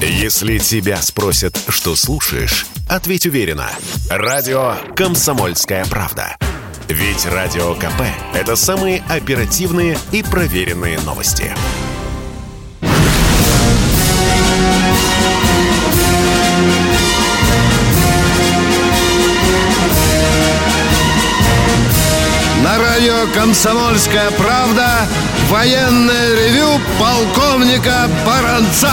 Если тебя спросят, что слушаешь, ответь уверенно. Радио «Комсомольская правда». Ведь Радио КП – это самые оперативные и проверенные новости. На радио «Комсомольская правда» военное ревю полковника Баранца.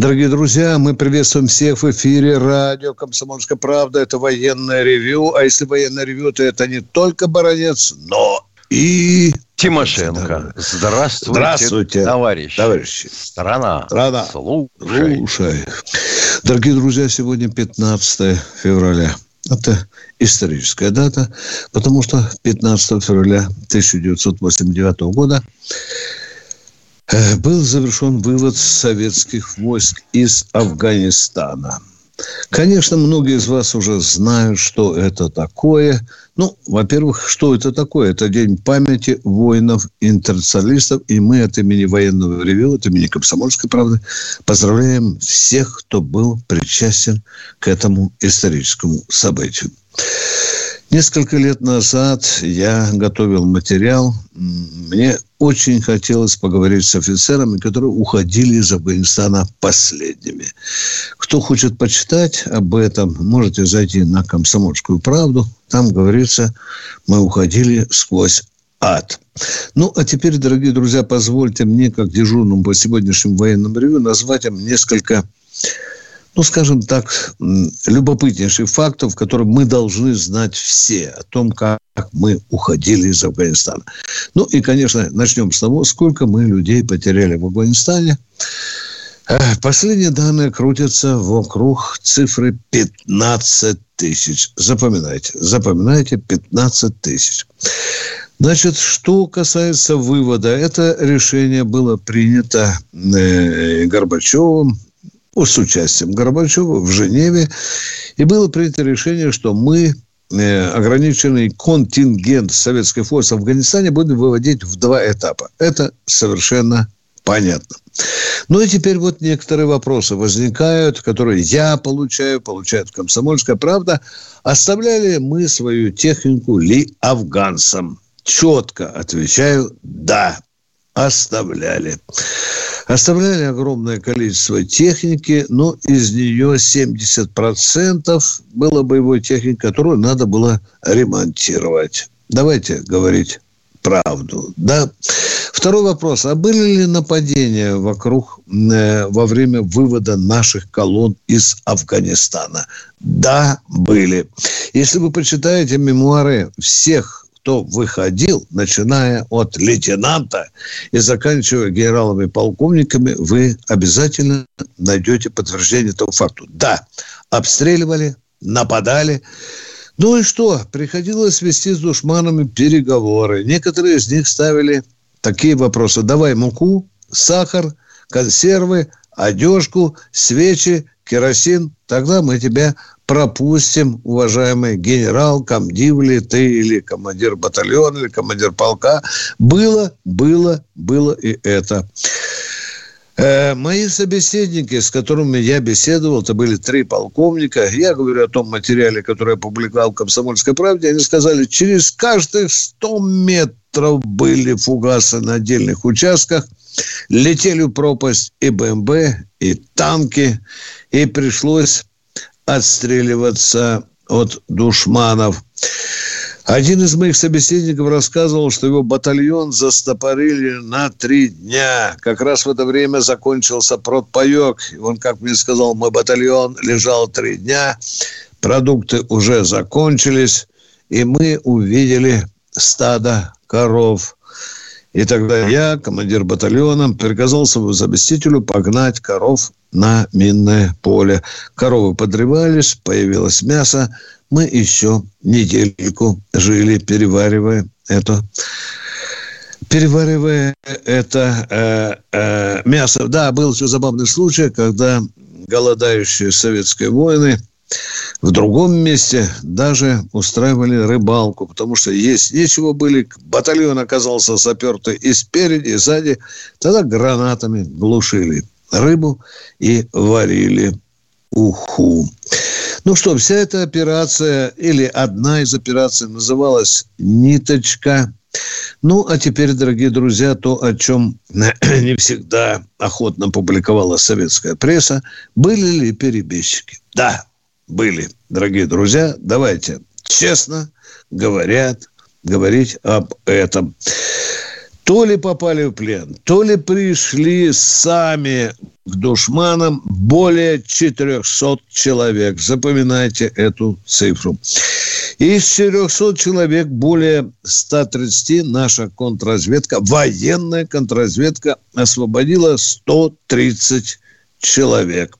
Дорогие друзья, мы приветствуем всех в эфире радио «Комсомольская правда». Это военное ревю. А если военное ревю, то это не только Баранец, но и... Тимошенко. Здравствуйте, Здравствуйте, товарищи. товарищи. Страна. Страна. Слушай. Слушай. Дорогие друзья, сегодня 15 февраля. Это историческая дата, потому что 15 февраля 1989 года был завершен вывод советских войск из Афганистана. Конечно, многие из вас уже знают, что это такое. Ну, во-первых, что это такое? Это День памяти воинов-интернационалистов. И мы от имени военного ревю, от имени Комсомольской правды поздравляем всех, кто был причастен к этому историческому событию. Несколько лет назад я готовил материал. Мне очень хотелось поговорить с офицерами, которые уходили из Афганистана последними. Кто хочет почитать об этом, можете зайти на «Комсомольскую правду». Там говорится, мы уходили сквозь ад. Ну, а теперь, дорогие друзья, позвольте мне, как дежурному по сегодняшнему военному ревю, назвать им несколько ну, скажем так, любопытнейших фактов, которые мы должны знать все о том, как мы уходили из Афганистана. Ну и, конечно, начнем с того, сколько мы людей потеряли в Афганистане. Э, последние данные крутятся вокруг цифры 15 тысяч. Запоминайте, запоминайте 15 тысяч. Значит, что касается вывода, это решение было принято э, Горбачевым с участием Горбачева в Женеве. И было принято решение, что мы э, ограниченный контингент советских войск в Афганистане будем выводить в два этапа. Это совершенно понятно. Ну и теперь вот некоторые вопросы возникают, которые я получаю, получает комсомольская правда. Оставляли мы свою технику ли афганцам? Четко отвечаю «да» оставляли. Оставляли огромное количество техники, но из нее 70% было боевой техники, которую надо было ремонтировать. Давайте говорить правду. Да. Второй вопрос. А были ли нападения вокруг э, во время вывода наших колонн из Афганистана? Да, были. Если вы почитаете мемуары всех кто выходил, начиная от лейтенанта и заканчивая генералами и полковниками, вы обязательно найдете подтверждение этому факту. Да, обстреливали, нападали. Ну и что? Приходилось вести с душманами переговоры. Некоторые из них ставили такие вопросы. Давай муку, сахар, консервы, одежку, свечи, керосин. Тогда мы тебя пропустим, уважаемый генерал, комдив ли ты, или командир батальона, или командир полка. Было, было, было и это. Э, мои собеседники, с которыми я беседовал, это были три полковника. Я говорю о том материале, который я публиковал в «Комсомольской правде». Они сказали, через каждых 100 метров были фугасы на отдельных участках. Летели в пропасть и БМБ, и танки. И пришлось отстреливаться от душманов. Один из моих собеседников рассказывал, что его батальон застопорили на три дня. Как раз в это время закончился протпоек. Он, как мне сказал, мой батальон лежал три дня. Продукты уже закончились. И мы увидели стадо коров. И тогда я, командир батальона, приказал своему заместителю погнать коров на минное поле. Коровы подрывались, появилось мясо. Мы еще недельку жили, переваривая это переваривая это э, э, мясо. Да, был еще забавный случай, когда голодающие советские воины в другом месте даже устраивали рыбалку, потому что есть нечего были. Батальон оказался запертый и спереди, и сзади. Тогда гранатами глушили рыбу и варили уху. Ну что, вся эта операция или одна из операций называлась «Ниточка». Ну, а теперь, дорогие друзья, то, о чем не всегда охотно публиковала советская пресса. Были ли перебежчики? Да, были, дорогие друзья. Давайте честно говорят, говорить об этом то ли попали в плен, то ли пришли сами к душманам более 400 человек. Запоминайте эту цифру. Из 400 человек более 130 наша контрразведка, военная контрразведка освободила 130 человек.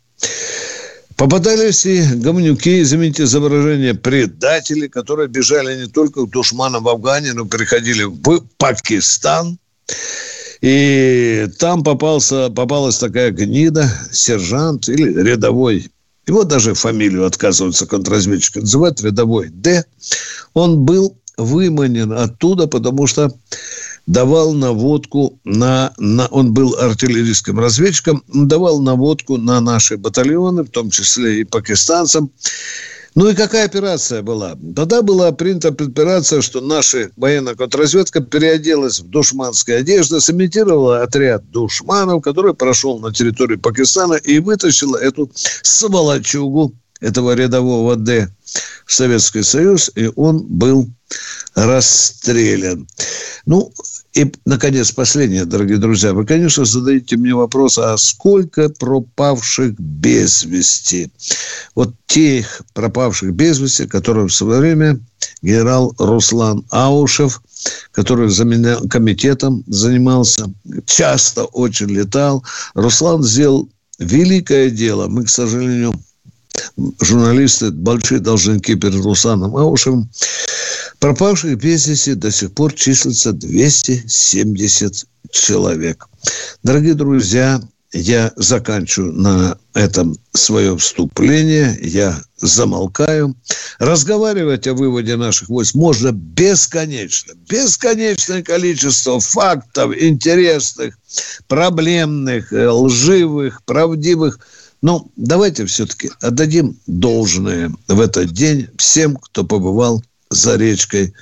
Попадались и говнюки, извините за выражение, предатели, которые бежали не только к душманам в Афгане, но приходили в Пакистан. И там попался, попалась такая гнида, сержант или рядовой. Его даже фамилию отказываются контрразведчики называть, рядовой Д. Он был выманен оттуда, потому что давал наводку на, на... Он был артиллерийским разведчиком, давал наводку на наши батальоны, в том числе и пакистанцам. Ну и какая операция была? Тогда была принята операция, что наша военная контрразведка переоделась в душманские одежды, сымитировала отряд душманов, который прошел на территорию Пакистана и вытащила эту сволочугу, этого рядового Д в Советский Союз, и он был расстрелян. Ну, и, наконец, последнее, дорогие друзья. Вы, конечно, задаете мне вопрос, а сколько пропавших без вести? Вот тех пропавших без вести, которые в свое время генерал Руслан Аушев, который за комитетом занимался, часто очень летал. Руслан сделал великое дело. Мы, к сожалению, журналисты большие должники перед Русланом Аушевым. Пропавших без вести до сих пор числится 270 человек. Дорогие друзья, я заканчиваю на этом свое вступление. Я замолкаю. Разговаривать о выводе наших войск можно бесконечно. Бесконечное количество фактов интересных, проблемных, э, лживых, правдивых – но давайте все-таки отдадим должное в этот день всем, кто побывал за речкой,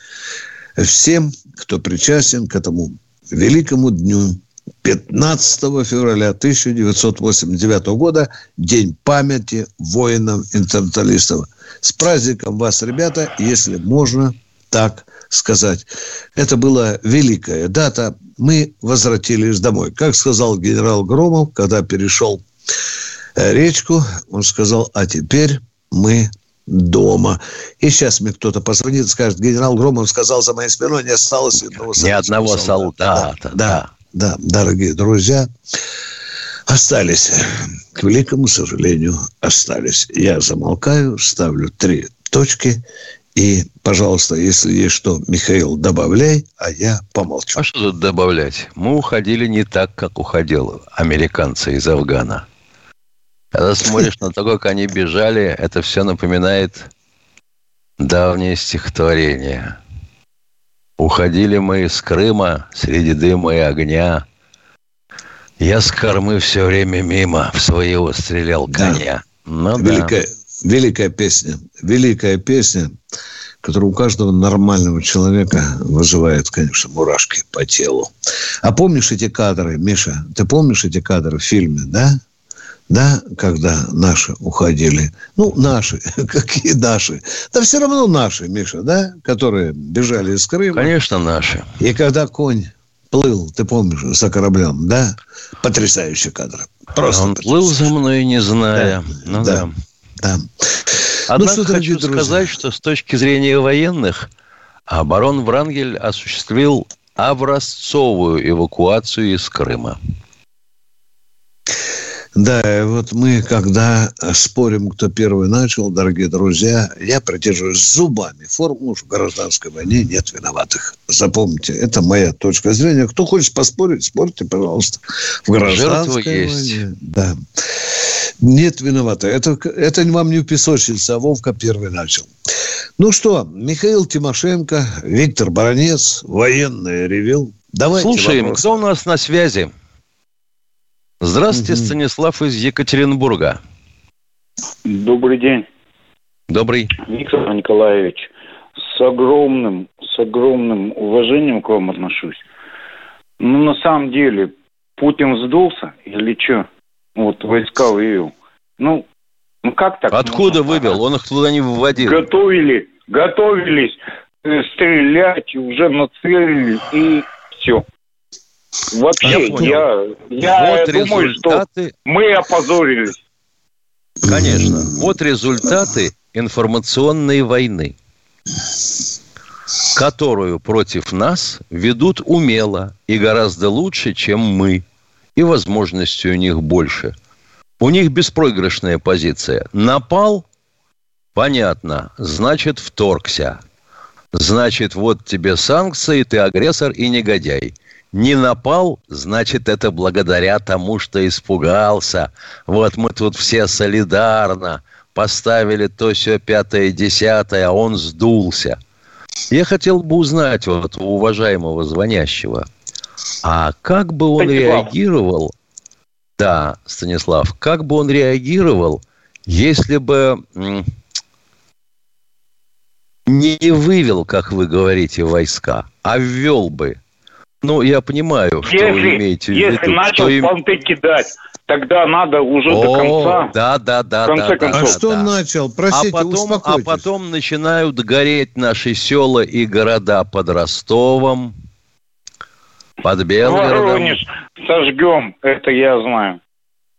всем, кто причастен к этому великому дню 15 февраля 1989 года, День памяти воинов-интернаталистов. С праздником вас, ребята, если можно так сказать. Это была великая дата. Мы возвратились домой. Как сказал генерал Громов, когда перешел Э, речку, он сказал, а теперь мы дома. И сейчас мне кто-то позвонит и скажет, генерал Громов сказал, за моей спиной не осталось одного солдата. Ни одного солдата. Да, да, да, дорогие друзья, остались. К великому сожалению, остались. Я замолкаю, ставлю три точки и, пожалуйста, если есть что, Михаил, добавляй, а я помолчу. А что тут добавлять? Мы уходили не так, как уходил американцы из Афгана. Когда смотришь на то, как они бежали, это все напоминает давнее стихотворение. Уходили мы из Крыма среди дыма и огня. Я с кормы все время мимо в своего стрелял коня. Да. Ну, великая, да. великая песня. Великая песня, которая у каждого нормального человека вызывает, конечно, мурашки по телу. А помнишь эти кадры, Миша? Ты помнишь эти кадры в фильме, да? Да, когда наши уходили. Ну, наши, какие наши? Да все равно наши, Миша, да, которые бежали из Крыма. Конечно, наши. И когда конь плыл, ты помнишь, за кораблем, да? Потрясающий кадр. Просто Он плыл за мной, не зная. Да, ну, да. да. да. Ну Однако ну, что, хочу друзья. сказать, что с точки зрения военных, оборон Врангель осуществил образцовую эвакуацию из Крыма. Да, вот мы, когда спорим, кто первый начал, дорогие друзья, я придерживаюсь зубами формулу, в гражданской войне нет виноватых. Запомните, это моя точка зрения. Кто хочет поспорить, спорьте, пожалуйста. В гражданской Жертва войне. Есть. Да. Нет виноватых. Это, это вам не песочница, а Вовка первый начал. Ну что, Михаил Тимошенко, Виктор Баранец, военный ревел. Давайте Слушаем, вопрос. кто у нас на связи? Здравствуйте, угу. Станислав из Екатеринбурга. Добрый день. Добрый. Виктор Николаевич, с огромным, с огромным уважением к вам отношусь. Ну, на самом деле, Путин сдулся или что? Вот войска вывел. Ну, ну как так? Откуда вывел? Он их туда не выводил. Готовили, готовились э, стрелять, уже нацелили и все. Вообще, я, я, вот я думаю, результаты... что мы опозорились. Конечно. Вот результаты информационной войны, которую против нас ведут умело и гораздо лучше, чем мы. И возможностей у них больше. У них беспроигрышная позиция. Напал – понятно, значит вторгся. Значит, вот тебе санкции, ты агрессор и негодяй – не напал, значит, это благодаря тому, что испугался. Вот мы тут все солидарно поставили то все пятое, десятое, а он сдулся. Я хотел бы узнать вот у уважаемого звонящего, а как бы он Станислав. реагировал, да, Станислав, как бы он реагировал, если бы не вывел, как вы говорите, войска, а ввел бы – ну, я понимаю, если, что вы имеете в виду. Если начал им... понты кидать, тогда надо уже О, до конца. Да, да, да. В конце да, концов. А что да. начал? Простите, а потом, а потом начинают гореть наши села и города под Ростовом, под Белгородом. Воронеж сожгем, это я знаю.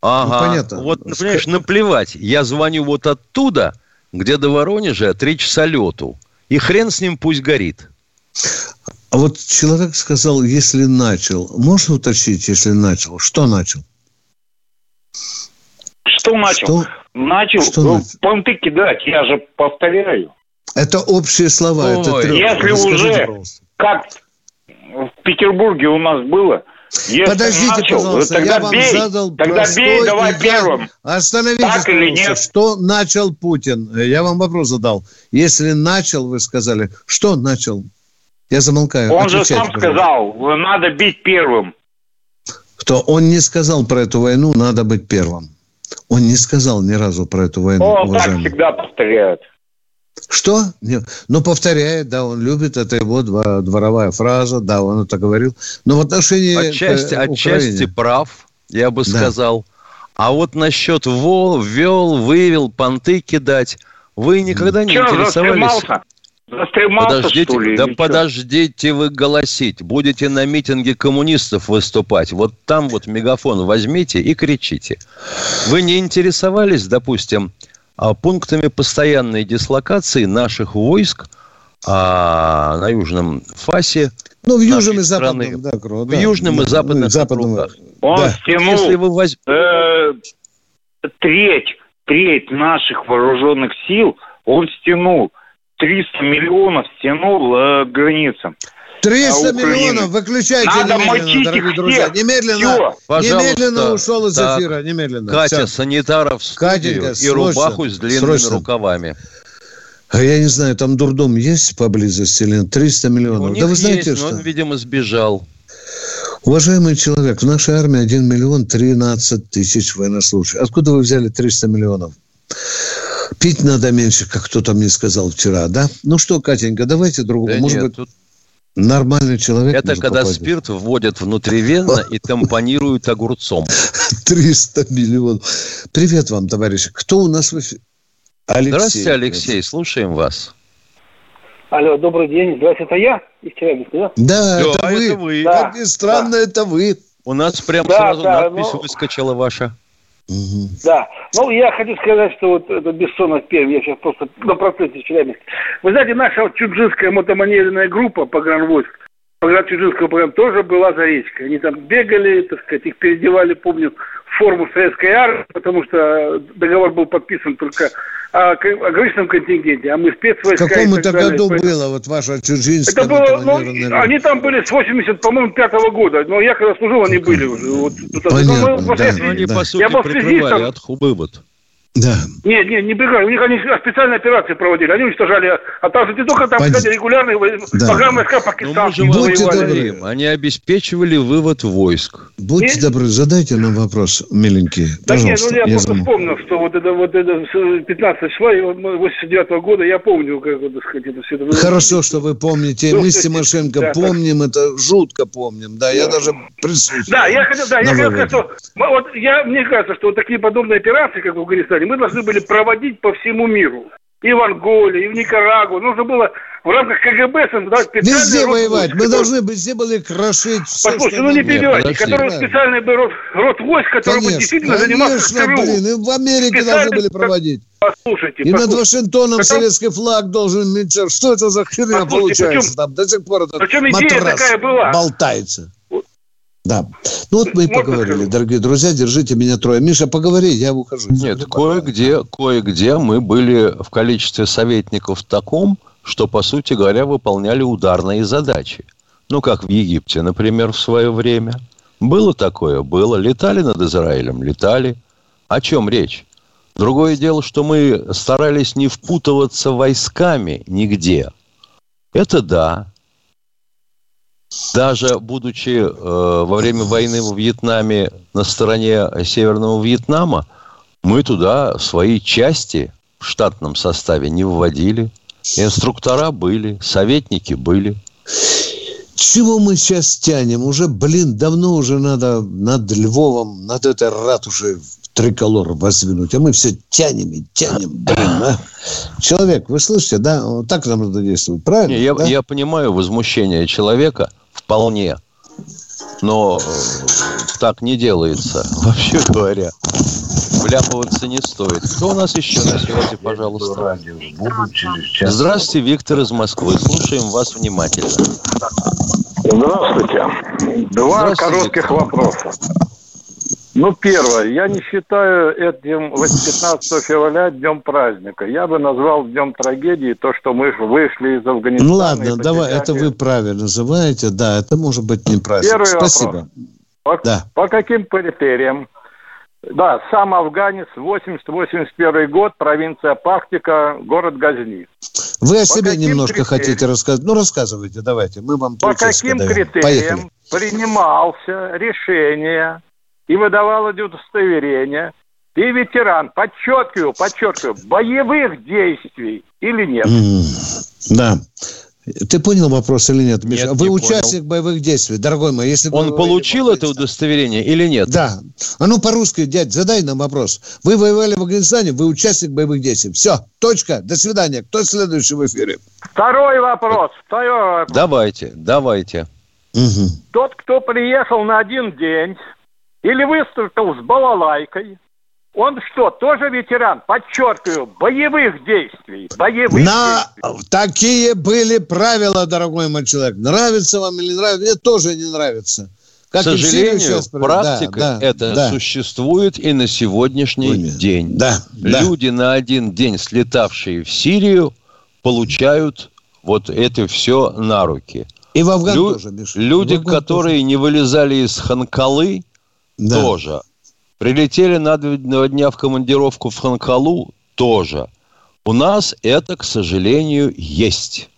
Ага. Ну, понятно. Вот, понимаешь, наплевать. Я звоню вот оттуда, где до Воронежа три часа лету. И хрен с ним пусть горит. А вот человек сказал, если начал. Можно уточнить, если начал? Что начал? Что начал? Что? Начал, что ну, начал? понты кидать, я же повторяю. Это общие слова. Ой, это трех. Если Расскажите, уже, пожалуйста. как в Петербурге у нас было, если Подождите, начал, пожалуйста, тогда я вам бей, задал тогда бей, давай первым. Остановитесь, так или нет? Что начал Путин? Я вам вопрос задал. Если начал, вы сказали, что начал я замолкаю. Он Отвечайте, же сам пожалуйста. сказал, надо бить первым. Кто? Он не сказал про эту войну, надо быть первым. Он не сказал ни разу про эту войну. Он уважаемый. так всегда повторяет. Что? Нет. Ну, повторяет, да, он любит, это его дворовая фраза, да, он это говорил. Но в отношении отчасти, к отчасти прав, я бы да. сказал. А вот насчет вол, вел, вывел, понты кидать, вы никогда не Чего интересовались... подождите, что ли? Да подождите вы голосить. Будете на митинге коммунистов выступать. Вот там вот мегафон возьмите и кричите. Вы не интересовались, допустим, а, пунктами постоянной дислокации наших войск а, на Южном Фасе, ну, в Южном и Западном, да, круг, В Южном да, и Западном, ну, западном округах. Он да. стянул Если вы воз... э, треть, треть наших вооруженных сил он стянул 300 миллионов стянул э, к границам. 300 а миллионов, выключайте Надо немедленно, дорогие друзья. Немедленно, немедленно ушел из так, эфира, немедленно. Катя, Все. санитаров в студию Катенька, и рубаху с длинными срочно. рукавами. А я не знаю, там дурдом есть поблизости или нет? 300 миллионов. Да вы знаете, есть, что? он, видимо, сбежал. Уважаемый человек, в нашей армии 1 миллион 13 тысяч военнослужащих. Откуда вы взяли 300 миллионов? Пить надо меньше, как кто-то мне сказал вчера, да? Ну что, Катенька, давайте другого. Да Может нет, быть, тут... нормальный человек Это когда попасть. спирт вводят внутривенно и тампонируют огурцом. 300 миллионов. Привет вам, товарищи. Кто у нас в эфире? Алексей. Здравствуйте, Алексей. Слушаем вас. Алло, добрый день. Здравствуйте, это я из Челябинска, да? Да, да это, вы. это вы. Да. Как ни странно, да. это вы. У нас прям да, сразу да, надпись но... выскочила ваша. Угу. Да. Ну, я хочу сказать, что вот это Бессонов Пермь, я сейчас просто на процессе Челябинска. Вы знаете, наша вот чуджинская мотоманевренная группа погранвойск, погранчуджинская программа тоже была за речкой. Они там бегали, так сказать, их переодевали, помню, форму советской армии, потому что договор был подписан только о ограниченном контингенте, а мы спецвойска... В каком-то году было вот ваша чужинская... Это было, ну, они там были с 80, по-моему, пятого года, но я когда служил, они были уже. Вот, Понятно, мы, да, они, да. по сути, я был прикрывали от вывод. Да. Нет, нет, не бригады. У них они специальные операции проводили. Они уничтожали. А там же не только там, кстати, регулярные Да. программы СК Ну, мы же вам Будьте воевали. добры. они обеспечивали вывод войск. Будьте Нет. добры, задайте нам вопрос, миленькие. Да нет, Пожалуйста, ну я, я просто вспомнил, что вот это вот это с 15 числа 89 года, я помню, как вот, так сказать, это все это... Хорошо, что вы помните. Ну, Мы с Тимошенко да, помним, это жутко помним. Да, я даже присутствую. Да, я хотел, да, я хотел сказать, что вот я, мне кажется, что вот такие подобные операции, как в Афганистане, мы должны были проводить по всему миру. И в Анголе, и в Никарагуа. Нужно было в рамках КГБ создать специальный Везде род воевать. войск, Мы который- должны везде были крошить все, Послушайте, что ну не перебивайте, который специальный бы род, род войск, который бы Конечно, действительно занимался конечно, ЦРУ. блин, и в Америке должны были проводить. Послушайте, И над послушайте. Вашингтоном Потом- советский флаг должен иметь. Что это за херня получается причем- там? До сих пор этот причем идея матрас такая была. болтается. Да. Ну вот мы и поговорили, дорогие друзья. Держите меня трое. Миша, поговори, я ухожу. Нет, кое-где, кое-где мы были в количестве советников таком, что, по сути говоря, выполняли ударные задачи. Ну, как в Египте, например, в свое время. Было такое? Было. Летали над Израилем? Летали. О чем речь? Другое дело, что мы старались не впутываться войсками нигде. Это да. Даже будучи э, во время войны во Вьетнаме на стороне Северного Вьетнама, мы туда свои части в штатном составе не вводили. Инструктора были, советники были. Чего мы сейчас тянем? Уже, блин, давно уже надо над Львовом, над этой ратушей триколор воздвинуть. А мы все тянем и тянем, блин, а? Человек, вы слышите, да? Вот так нам надо действовать, правильно? Не, я, да? я понимаю возмущение человека вполне, но э, так не делается, вообще говоря. Вляпываться не стоит. Кто у нас еще на связи, пожалуйста? Здравствуйте, Виктор из Москвы. Слушаем вас внимательно. Здравствуйте. Два Здравствуйте. коротких вопроса. Ну, первое. Я не считаю этим 15 февраля днем праздника. Я бы назвал днем трагедии то, что мы вышли из Афганистана. Ну ладно, давай, это вы правильно называете. Да, это может быть не праздник. Первый вопрос. Спасибо. По, Да. по каким критериям? Да, сам Афганец, 80-81 год, провинция Пахтика, город Газни. Вы о себе немножко критериям? хотите рассказать? Ну, рассказывайте, давайте. Мы вам По каким даем. критериям Поехали. принимался решение и выдавалось удостоверение ты ветеран, подчеркиваю, подчеркиваю, боевых действий или нет? М, Да. Ты понял вопрос или нет, Миша? Нет, Вы не участник боевых действий, дорогой мой. Если Он получил это Афганистане- удостоверение или нет? Да. А ну по-русски, дядь, задай нам вопрос. Вы воевали в Афганистане, вы участник боевых действий. Все, точка, до свидания. Кто следующий в эфире? Второй вопрос, второй вопрос. Давайте, давайте. Мгм. Тот, кто приехал на один день или выступил с балалайкой, он что, тоже ветеран? Подчеркиваю, боевых действий. Боевых На действий. такие были правила, дорогой мой человек. Нравится вам или не нравится? Мне тоже не нравится. Как К сожалению, сейчас- Да, практика да, это да. существует и на сегодняшний Понял. день. Да, да. Люди на один день, слетавшие в Сирию, получают вот это все на руки. И в Афган Лю- тоже, Миша. Люди, Афган которые не вылезали из Ханкалы, тоже. Да. тоже. Прилетели на два дня в командировку в Ханкалу, тоже. У нас это, к сожалению, есть.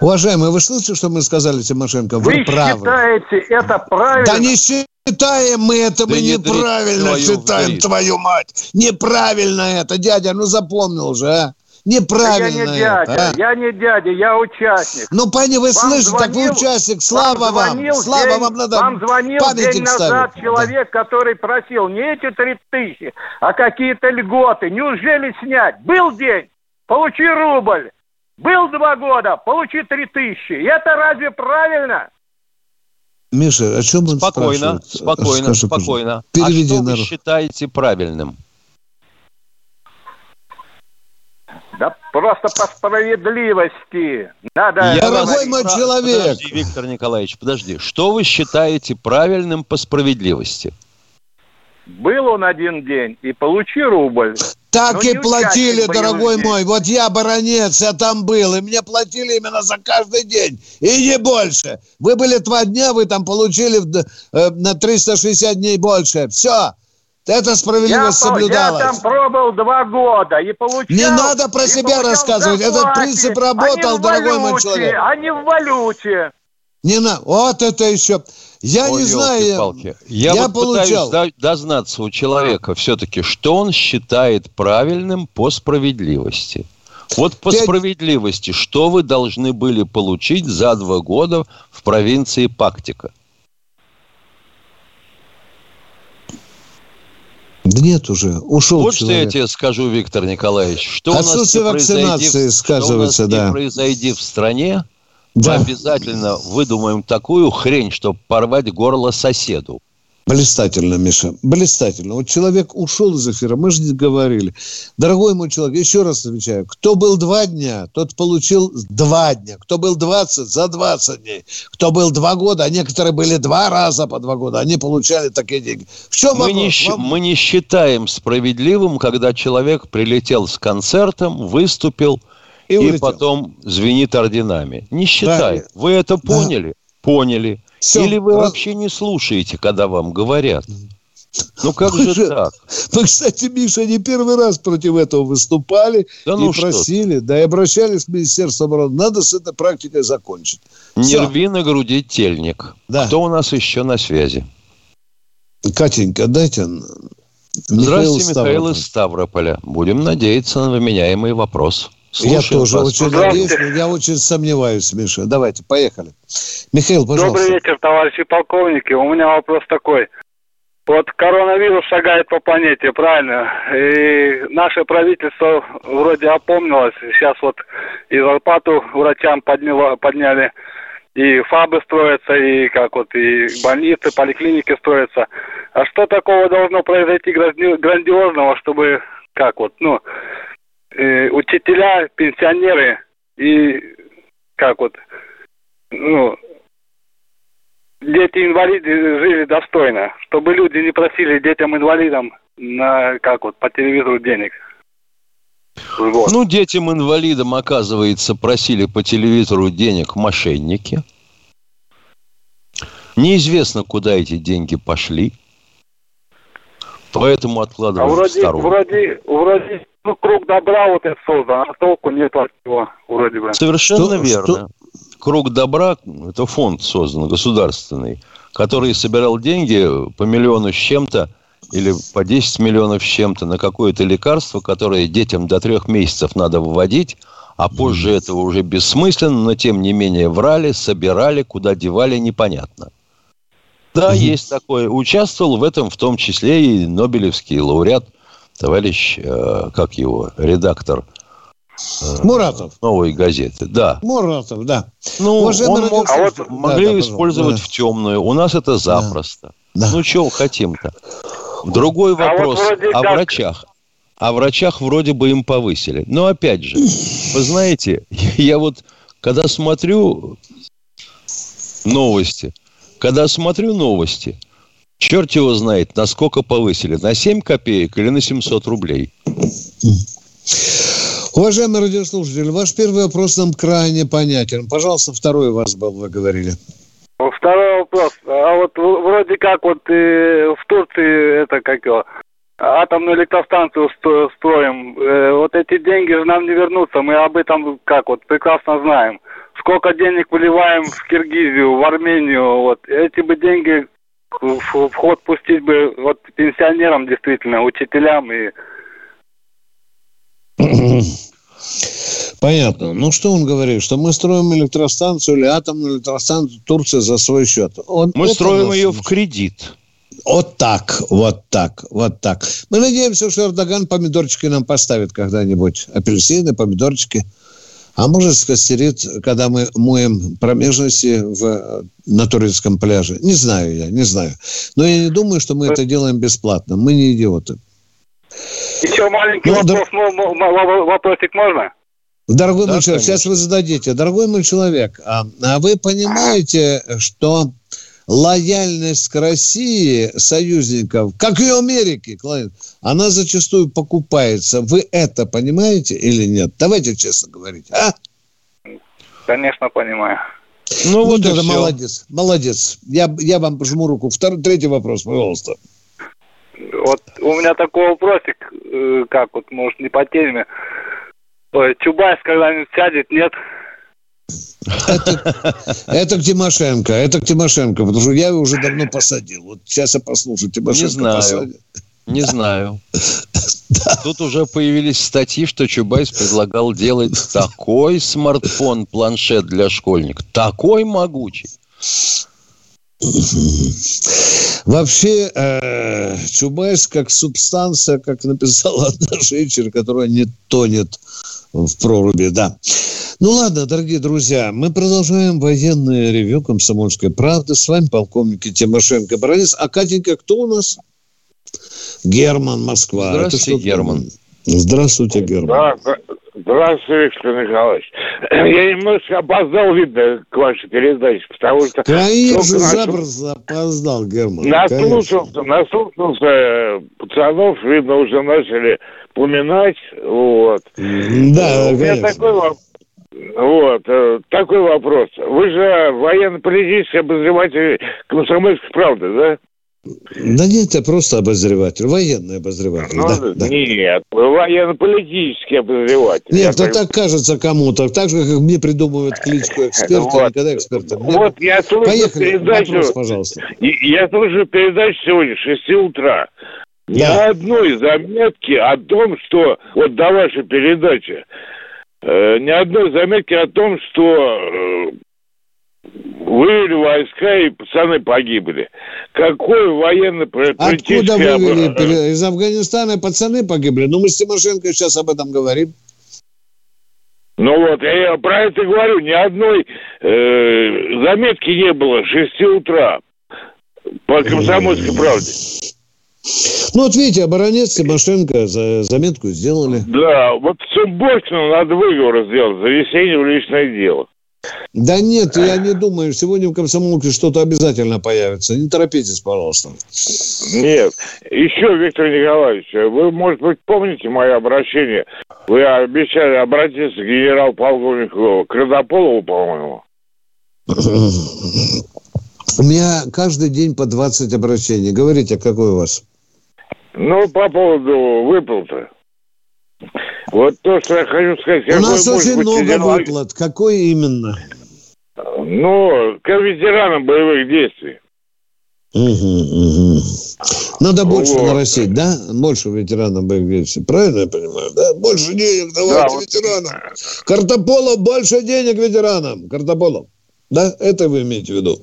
Уважаемые, вы слышите, что мы сказали, Тимошенко? Вы, Вы правы. считаете это правильно? Да не считаем мы это, мы Да не дрить неправильно твою считаем, вдрить. твою мать. Неправильно это, дядя, ну запомнил же, а? Да я Неправильно не дядя, это, а? я не дядя, я участник. Ну, пани, вы Вам слышите, так вы звонил- участник, слава вам, звонил слава день- вам, надо Вам звонил день назад ставить. человек, который просил не эти три тысячи, а какие-то льготы. Неужели снять? Был день, получи рубль. Был два года, получи три тысячи. И это разве правильно? Да. Миша, о чем он Спокойно, спрашивает? спокойно, Скажи, спокойно. Переведи а что на вы считаете правильным? Да просто по справедливости. Надо... Я Дорогой мой человек. Подожди, Виктор Николаевич, подожди. Что вы считаете правильным по справедливости? Был он один день, и получи рубль. Так Ну, и платили, дорогой боевых мой. Вот я баронец, я там был, и мне платили именно за каждый день, и не больше. Вы были два дня, вы там получили э, на 360 дней больше. Все. Эта справедливость я, соблюдалась. Я там пробовал два года и получал... Не надо про себя рассказывать. Этот принцип работал, дорогой валюте, мой человек. А не в валюте. Не на... Вот это еще... Я Ой, не знаю. Палки. Я, я вот получал. пытаюсь дознаться у человека все-таки, что он считает правильным по справедливости. Вот по Пять- справедливости, что вы должны были получить за два года в провинции Пактика? Да нет уже, ушел вот что я человек. тебе скажу, Виктор Николаевич. Что у нас Отсутствие произойди в- вакцинации сказывается, что у нас да. не произойди в стране, Да. мы обязательно выдумаем такую хрень, чтобы порвать горло соседу. Блистательно, Миша, блистательно. Вот человек ушел из эфира, мы же не говорили. Дорогой мой человек, еще раз отвечаю, кто был два дня, тот получил два дня. Кто был 20, за 20 дней. Кто был два года, а некоторые были два раза по два года, они получали такие деньги. В чем Мы вопрос? не, Вам- мы не считаем справедливым, когда человек прилетел с концертом, выступил И и, улетел. потом звенит орденами. Не считаем. Да. Вы это Да. поняли? Всё. Или вы вообще не слушаете, когда вам говорят? Ну как же же- так? Мы, кстати, Миша, не первый раз против этого выступали Да и ну просили, да и обращались к Министерству обороны. Надо с этой практикой закончить. Не Всё. рви на груди тельник. Да. Кто у нас еще на связи? Катенька, дайте... н- Здравствуйте, Михаил из Ставрополя. Будем надеяться на выменяемый вопрос. Я Слушаем тоже вас. очень надеюсь, но я очень сомневаюсь, Миша. Давайте, поехали. Михаил, Добрый пожалуйста. вечер, товарищи полковники. У меня вопрос такой. Вот коронавирус шагает по планете, правильно? И наше правительство вроде опомнилось. Сейчас вот и зарплату врачам подняло, подняли, и ФАБы строятся, и как вот и больницы, поликлиники строятся. А что такого должно произойти гранди- грандиозного, чтобы как вот, ну, э, учителя, пенсионеры и как вот, ну, дети-инвалиды жили достойно, чтобы люди не просили детям-инвалидам на, как вот, по телевизору денег. Вот. Ну, детям-инвалидам, оказывается, просили по телевизору денег мошенники. Неизвестно, куда эти деньги пошли. Поэтому а откладываем в вроде, сторонку. вроде, вроде, ну, круг добра вот это создан, а толку нет от него, вроде бы. Совершенно Что- верно. Круг добра – это фонд создан государственный, который собирал деньги по миллиону с чем-то или по 10 миллионов с чем-то на какое-то лекарство, которое детям до трех месяцев надо вводить, а позже этого уже бессмысленно, но тем не менее врали, собирали, куда девали, непонятно. Да, Мгм. есть такое. Участвовал в этом в том числе и Нобелевский лауреат, товарищ, э, как его, редактор э, Муратов. новой газеты. Да. Муратов, да. Ну, Уважаемый он мог- радиослушатель. могли Да, использовать Да. в темную. У нас это запросто. Да. Ну, чего хотим-то? Другой А вот вопрос о как- врачах. О врачах вроде бы им повысили. Но опять же, вы знаете, я вот когда смотрю новости, когда смотрю новости, черт его знает, насколько повысили. На 7 копеек или на 700 рублей. Уважаемый радиослушатель, ваш первый вопрос нам крайне понятен. Пожалуйста, второй у вас был, вы говорили. Второй вопрос. А вот вроде как вот э, в Турции это как его, атомную электростанцию строим. Э, вот эти деньги же нам не вернутся. Мы об этом как вот прекрасно знаем. Сколько денег выливаем в Киргизию, в Армению. Вот эти бы деньги в в ход пустить бы вот пенсионерам действительно, учителям и Понятно. Ну, что он говорит? Что мы строим электростанцию или атомную электростанцию Турции за свой счет. Он- Мы строим наш ее в кредит. Вот так, вот так, вот так. Мы надеемся, что Эрдоган помидорчики нам поставит когда-нибудь. Апельсины, помидорчики. А может, скостерит, когда мы моем промежности в, э, на турецком пляже. Не знаю я, не знаю. Но я не думаю, что мы это делаем бесплатно. Мы не идиоты. еще маленький Ну, да- вопрос, мо- мо- мо- вопросик можно? Дорогой Да, мой человек, конечно. сейчас вы зададите. Дорогой мой человек, а, а вы понимаете, что лояльность к России союзников, как и у Америки, она зачастую покупается. Вы это понимаете или нет? Давайте честно говорить. А? Конечно, понимаю. Ну, вот и это всё. молодец. Молодец. Я, я вам пожму руку. Второй, третий вопрос, пожалуйста. Вот у меня такой вопросик, э, как вот, может, не по теме. Ой, Чубайс когда-нибудь сядет, нет? Это, это к Тимошенко, это к Тимошенко, потому что я его уже давно посадил. Вот сейчас я послушаю, Тимошенко Не знаю. посадил. Не знаю. Тут уже появились статьи, что Чубайс предлагал делать такой смартфон, планшет для школьников. Такой могучий. Вообще, э, Чубайс как субстанция, как написала одна женщина, которая не тонет в проруби, да. Ну ладно, дорогие друзья, мы продолжаем военное ревю «Комсомольской правды». С вами полковник Тимошенко Борис. А Катенька кто у нас? Герман, Москва. Это Здравствуйте, что- Герман. Здравствуйте, Герман. Да. Здравствуйте, Виктор Николаевич. Я немножко опоздал, видно, к вашей передаче, потому что... Конечно, запросто опоздал, Герман. Наслушался, наслушался пацанов, видно, уже начали поминать, вот. Да, У меня конечно. такой вопрос. Вот, э, такой вопрос. Вы же военно-политический обозреватель комсомольской правды, да? Да нет, я просто обозреватель, военный обозреватель. Ну, да, да. Нет, военно-политический обозреватель. Нет, это так кажется кому-то. Так же, как мне придумывают кличку эксперта, Вот. никогда экспертом не Вот я слушаю Поехали, передачу, вопрос, пожалуйста. я слушаю передачу сегодня с 6 утра. Ни Да. одной заметки о том, что вот до вашей передачи, э, ни одной заметки о том, что э, вывели войска и пацаны погибли. Какой военно Откуда вывели? Пере- Из Афганистана пацаны погибли. Ну, мы с Тимошенко сейчас об этом говорим. Ну вот, я про это говорю. Ни одной э, заметки не было с 6 утра по комсомольской правде. Ну, вот видите, оборонец Тимошенко за заметку сделали. Да, вот Сумборкину надо выговор сделать за внесение в личное дело. Да нет, я не думаю, сегодня в комсомолке что-то обязательно появится. Не торопитесь, пожалуйста. Нет. Еще, Виктор Николаевич, вы, может быть, помните мое обращение? Вы обещали обратиться к генерал-полковнику Красополову, по-моему. У меня каждый день по 20 обращений. Говорите, какой у вас? Ну, по поводу выплаты. Вот то, что я хочу сказать. У нас очень быть много генерал- выплат. Какой именно? Ну, к ветеранам боевых действий. Мгм, мгм. Надо больше Вот. нарастить, да? Больше ветеранов боевых действий. Правильно я понимаю? Да? Больше денег давайте Да, вот- ветеранам. Картополов, больше денег ветеранам. Картополов. Да? Это вы имеете в виду?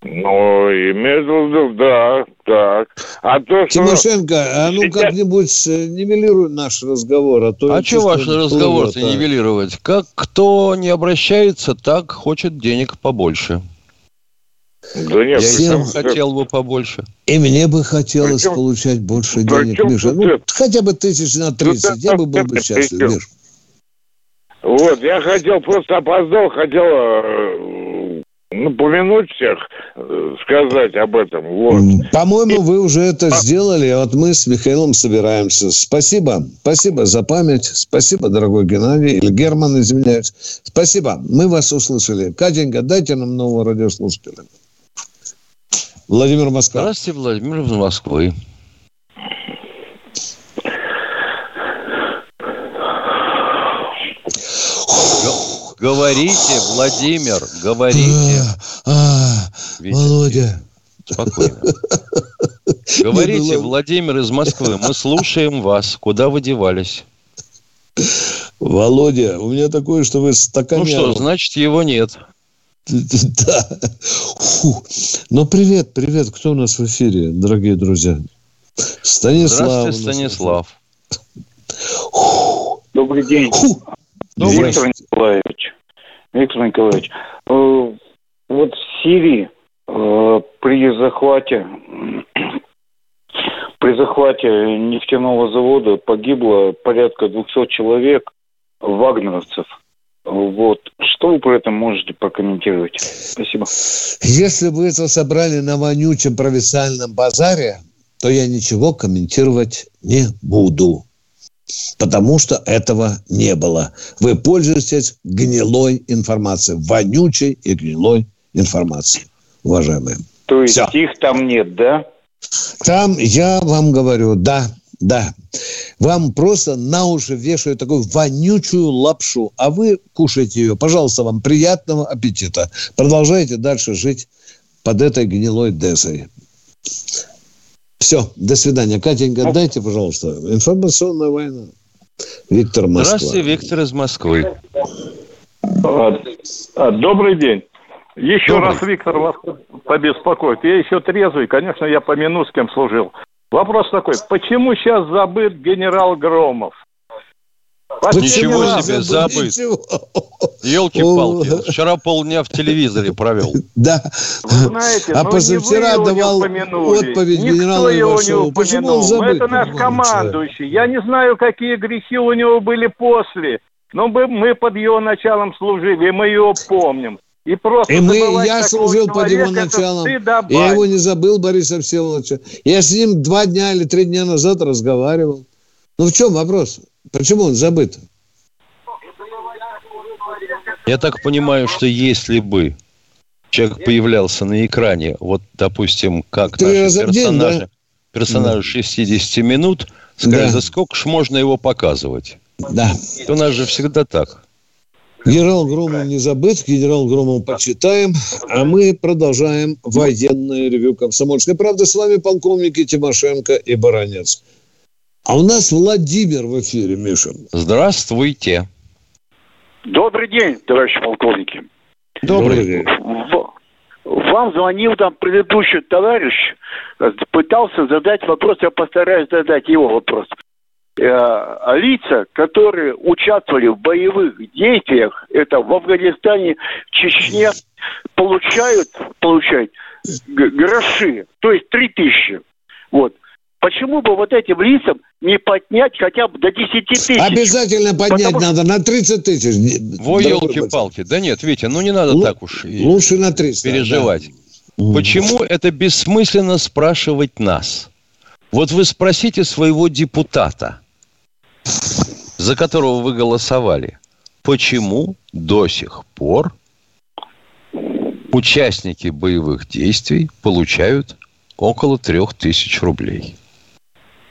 Ну, имею в виду, да, так. А то, что... Тимошенко, а ну Сейчас- как-нибудь э, нивелируй наш разговор. А, то А что ваш разговор-то нивелировать? Как кто не обращается, так хочет денег побольше. Да нет, Я и всем сам хотел бы побольше. И мне бы хотелось Причем- получать больше Причем денег, Миша. Ну, это? хотя бы тысяч на 30. Я бы был бы это счастлив, причем? Миш. Вот, я хотел, просто опоздал, хотел э, напомянуть всех, э, сказать об этом. Вот. По-моему, вы уже это сделали, а вот мы с Михаилом собираемся. Спасибо. Спасибо за память. Спасибо, дорогой Геннадий. Или Герман, извиняюсь. Спасибо. Мы вас услышали. Катенька, дайте нам нового радиослушателя. Владимир Москва. Здравствуйте, Владимир из Москвы. Говорите, Владимир, говорите. А, а, Видите, Володя. Спокойно. Говорите, ну, Владимир из Москвы, мы слушаем вас. Куда вы девались? Володя, у меня такое, что вы стакан... Ну что, значит, его нет. Да. Фу. Ну, привет, привет. Кто у нас в эфире, дорогие друзья? Станислав. Здравствуйте. Станислав. Добрый день, Фу. Добрый Виктор Николаевич. Виктор Николаевич, э, вот в Сирии э, при захвате при захвате нефтяного завода погибло порядка 200 человек вагнеровцев. Вот. Что вы про это можете прокомментировать? Спасибо. Если вы это собрали на вонючем провинциальном базаре, то я ничего комментировать не буду. Потому что этого не было. Вы пользуетесь гнилой информацией. Вонючей и гнилой информацией, уважаемые. То есть Всё. их там нет, да? Там, я вам говорю, да, да. Вам просто на уши вешают такую вонючую лапшу, а вы кушаете ее. Пожалуйста, вам приятного аппетита. Продолжайте дальше жить под этой гнилой дезой. Все, до свидания. Катенька, ну, дайте, пожалуйста, информационная война. Виктор Москва. Здравствуйте, Виктор из Москвы. А, а, добрый день. Еще Добрый. раз, Виктор, вас побеспокоит. Я еще трезвый, конечно, я помяну, с кем служил. Вопрос такой, почему сейчас забыт генерал Громов? Ничего себе, забыт. Елки-палки. Вчера полдня в телевизоре провел. Да. Вы знаете, а ну, позавчера давал отповедь генералу Ивашову. Почему он забыт? Это наш командующий. Я не знаю, какие грехи у него были после. Но мы под его началом служили, и мы его помним. И просто и мы, я служил под его началом. Я его не забыл, Бориса Всеволодовича. Я с ним два дня или три дня назад разговаривал. Ну в чем вопрос? Почему он забыт? Я так понимаю, что если бы человек появлялся на экране, вот, допустим, как Три наши персонажи, да? персонажи 60 минут, скажет, да. сколько ж можно его показывать? Да. У нас же всегда так. Генерал Громов не забыт, генерал Громов почитаем, а мы продолжаем военное ревю комсомольской правды. С вами полковники Тимошенко и Баранец. А у нас Владимир в эфире, Миша. Здравствуйте. Добрый день, товарищи полковники. Добрый, день. Вам звонил там предыдущий товарищ, пытался задать вопрос, я постараюсь задать его вопрос. Э, лица, которые участвовали в боевых действиях, это в Афганистане, Чечне, получают, получают гроши, то есть три тысячи. Вот. Почему бы вот этим лицам не поднять хотя бы до 10 тысяч? Обязательно поднять Потому... надо на 30 тысяч. Во елки-палки. Да нет, Витя, ну не надо Л- так уж лучше на 300, переживать. Да. Почему это бессмысленно спрашивать нас? Вот вы спросите своего депутата – за которого вы голосовали, почему до сих пор участники боевых действий получают около трех тысяч рублей?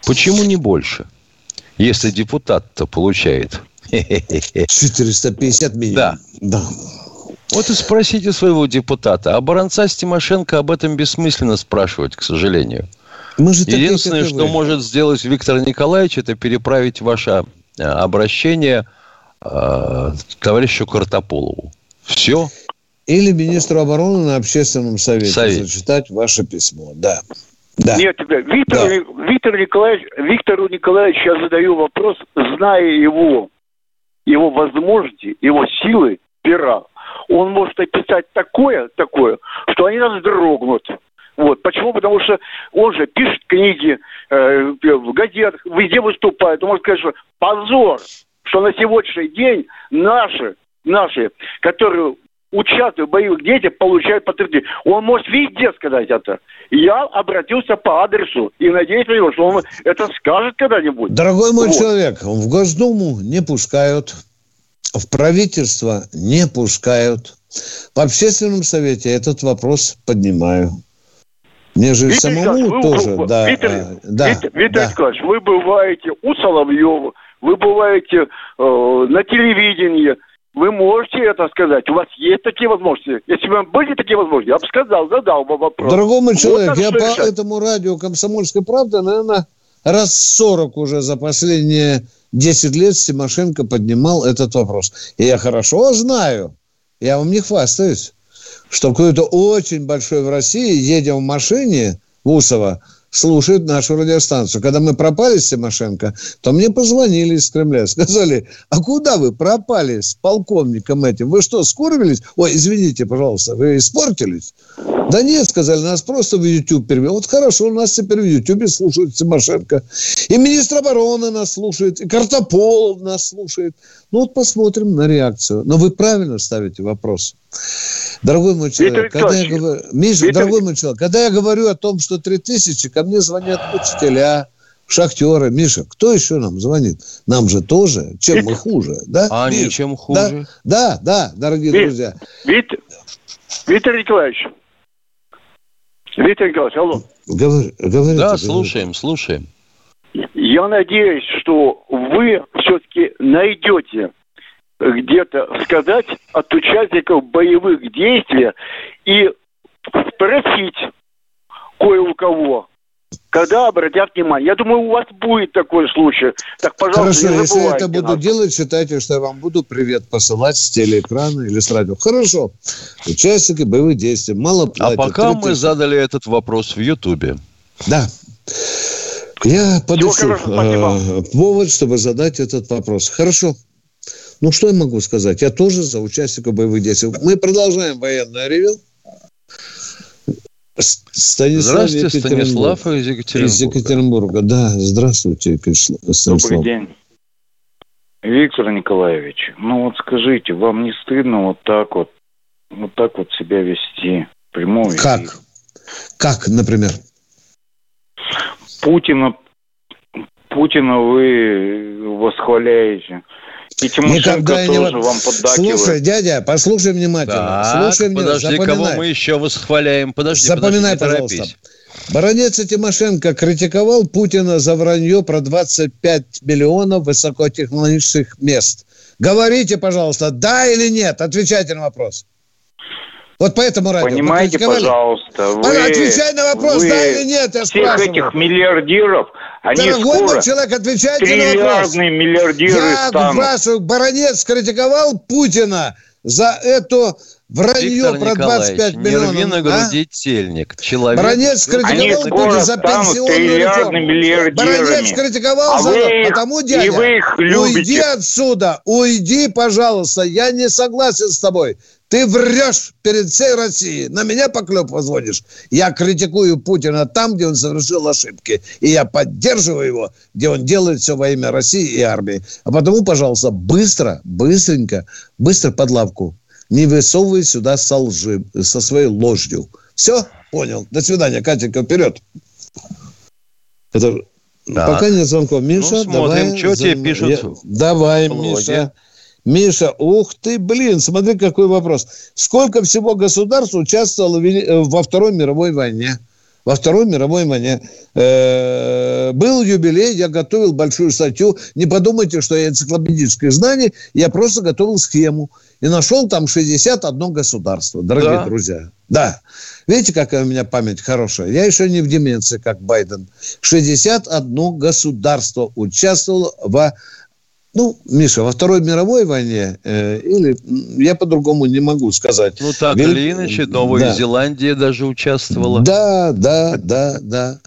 Почему не больше? Если депутат-то получает 450 минимум. Да. да. Вот и спросите своего депутата. А Баранца с Тимошенко об этом бессмысленно спрашивать, к сожалению. Мы же Единственное, что вы. может сделать Виктор Николаевич, это переправить ваше э, обращение э, товарищу Картополову. Все. Или министру обороны на общественном совете Совет. зачитать ваше письмо. Да. Да. Нет, Виктор, да. Виктор Николаевич, Виктору Николаевичу я задаю вопрос, зная его, его возможности, его силы, пера. Он может описать такое, такое, что они нас дрогнут. Вот. Почему? Потому что он же пишет книги, э, в газетах, везде выступает. Он может сказать, что позор, что на сегодняшний день наши, наши, которые участвуют в боевых действиях, получают подтверждение. Он может везде сказать это. Я обратился по адресу и надеюсь, что он это скажет когда-нибудь. Дорогой мой вот. человек, в Госдуму не пускают, в правительство не пускают. В общественном совете этот вопрос поднимаю. Мне же Виктор самому вы, тоже, вы, да. Виктор, а, да, Виктор, Виктор да. Николаевич, вы бываете у Соловьева, вы бываете э, на телевидении, вы можете это сказать. У вас есть такие возможности. Если бы были такие возможности, я бы сказал, задал бы вопрос. Человек, вот я по этому радио «Комсомольская правда», наверное, раз 40 уже за последние 10 лет Тимошенко поднимал этот вопрос. И я хорошо знаю, я вам не хвастаюсь, что какой-то очень большой в России, едем в машине в Усово, слушают нашу радиостанцию. Когда мы пропали с Тимошенко, то мне позвонили из Кремля, сказали, а куда вы пропали с полковником этим? Вы что, скорбились? Ой, извините, пожалуйста, вы испортились? Да нет, сказали, нас просто в YouTube перевели. Вот хорошо, у нас теперь в YouTube слушают Тимошенко. И министр обороны нас слушает, и Картополов нас слушает. Ну вот посмотрим на реакцию. Но вы правильно ставите вопрос. Дорогой мой человек, Виктор когда я говорю, Миша, Виктор... дорогой мой человек, когда я говорю о том, что 3000, ко мне звонят учителя, шахтеры. Миша, кто еще нам звонит? Нам же тоже. Чем Виктор... мы хуже? Да? А Миш? чем хуже. Да, да, да дорогие Вит... друзья. Вит... Виктор Николаевич, Виктор Николаевич, алло. Говор, говорите, Да, говорите. слушаем, слушаем. Я надеюсь, что вы все-таки найдете где-то сказать от участников боевых действий и спросить кое у кого, когда обратят внимание. Я думаю, у вас будет такой случай. Так, пожалуйста, Хорошо, не если забывайте это буду нас. делать, считайте, что я вам буду привет посылать с телеэкрана или с радио. Хорошо. Участники боевых действий. Мало А платят. пока мы 3000. задали этот вопрос в Ютубе. Да. Я подыщу э, повод, чтобы задать этот вопрос. Хорошо. Ну, что я могу сказать? Я тоже за участников боевых действий. Мы продолжаем военное ревю. Станислав Здравствуйте, Екатеринбург. Станислав из Из Екатеринбурга. Екатеринбурга. Да, здравствуйте, Екатерин- Добрый Станислав. день. Виктор Николаевич, ну вот скажите, вам не стыдно вот так вот, вот так вот себя вести? Прямой? Как? Как, например? Путина, Путина вы восхваляете. И Тимошенко Никогда я не тоже вам поддакивает. Слушай, дядя, послушай внимательно. Так, слушай меня, подожди, кого запоминай. мы еще восхваляем? Подожди, Запоминай, подожди, не пожалуйста. торопись. Баронец Тимошенко критиковал Путина за вранье про 25 миллионов высокотехнологичных мест. Говорите, пожалуйста, да или нет? Отвечайте на вопрос. Вот по этому радио. Понимаете, пожалуйста, вы, отвечай на вопрос, вы да или нет, я всех спрашиваю. этих миллиардеров, они Дорогой скоро мой человек, отвечайте на вопрос. миллиардеры Я станут. спрашиваю, Баронец критиковал Путина за это вранье Виктор про Николаевич, 25 не рви на миллионов. груди а? тельник. Человек... Баронец критиковал Путина за пенсионную реформу. Баронец критиковал А за их- Потому, и дядя, вы их уйди любите. отсюда, уйди, пожалуйста. Я не согласен с тобой. Ты врешь перед всей Россией. На меня поклеп возводишь. Я критикую Путина там, где он совершил ошибки. И я поддерживаю его, где он делает все во имя России и армии. А потому, пожалуйста, быстро, быстренько, быстро под лавку. Не высовывай сюда со, лжи, со своей ложью. Все? Понял. До свидания. Катенька, вперед. Это... Так. Пока нет звонков. Миша, Ну, смотрим, давай. что тебе пишут Я- Давай, блоге. Миша. Миша, ух ты, блин, смотри, какой вопрос. Сколько всего государств участвовало э, во Второй мировой войне? Во Второй мировой войне. Э, Был юбилей, я готовил большую статью. Не подумайте, что я энциклопедическое знание. Я просто готовил схему. И нашел там 61 государство, дорогие Да. друзья. Да. Видите, какая у меня память хорошая? Я еще не в деменции, как Байден. 61 государство участвовало во ну, Миша, во Второй мировой войне, э, или я по-другому не могу сказать. Ну, так Вел- или иначе, Новая Да. Зеландия даже участвовала. Да, да, да, да.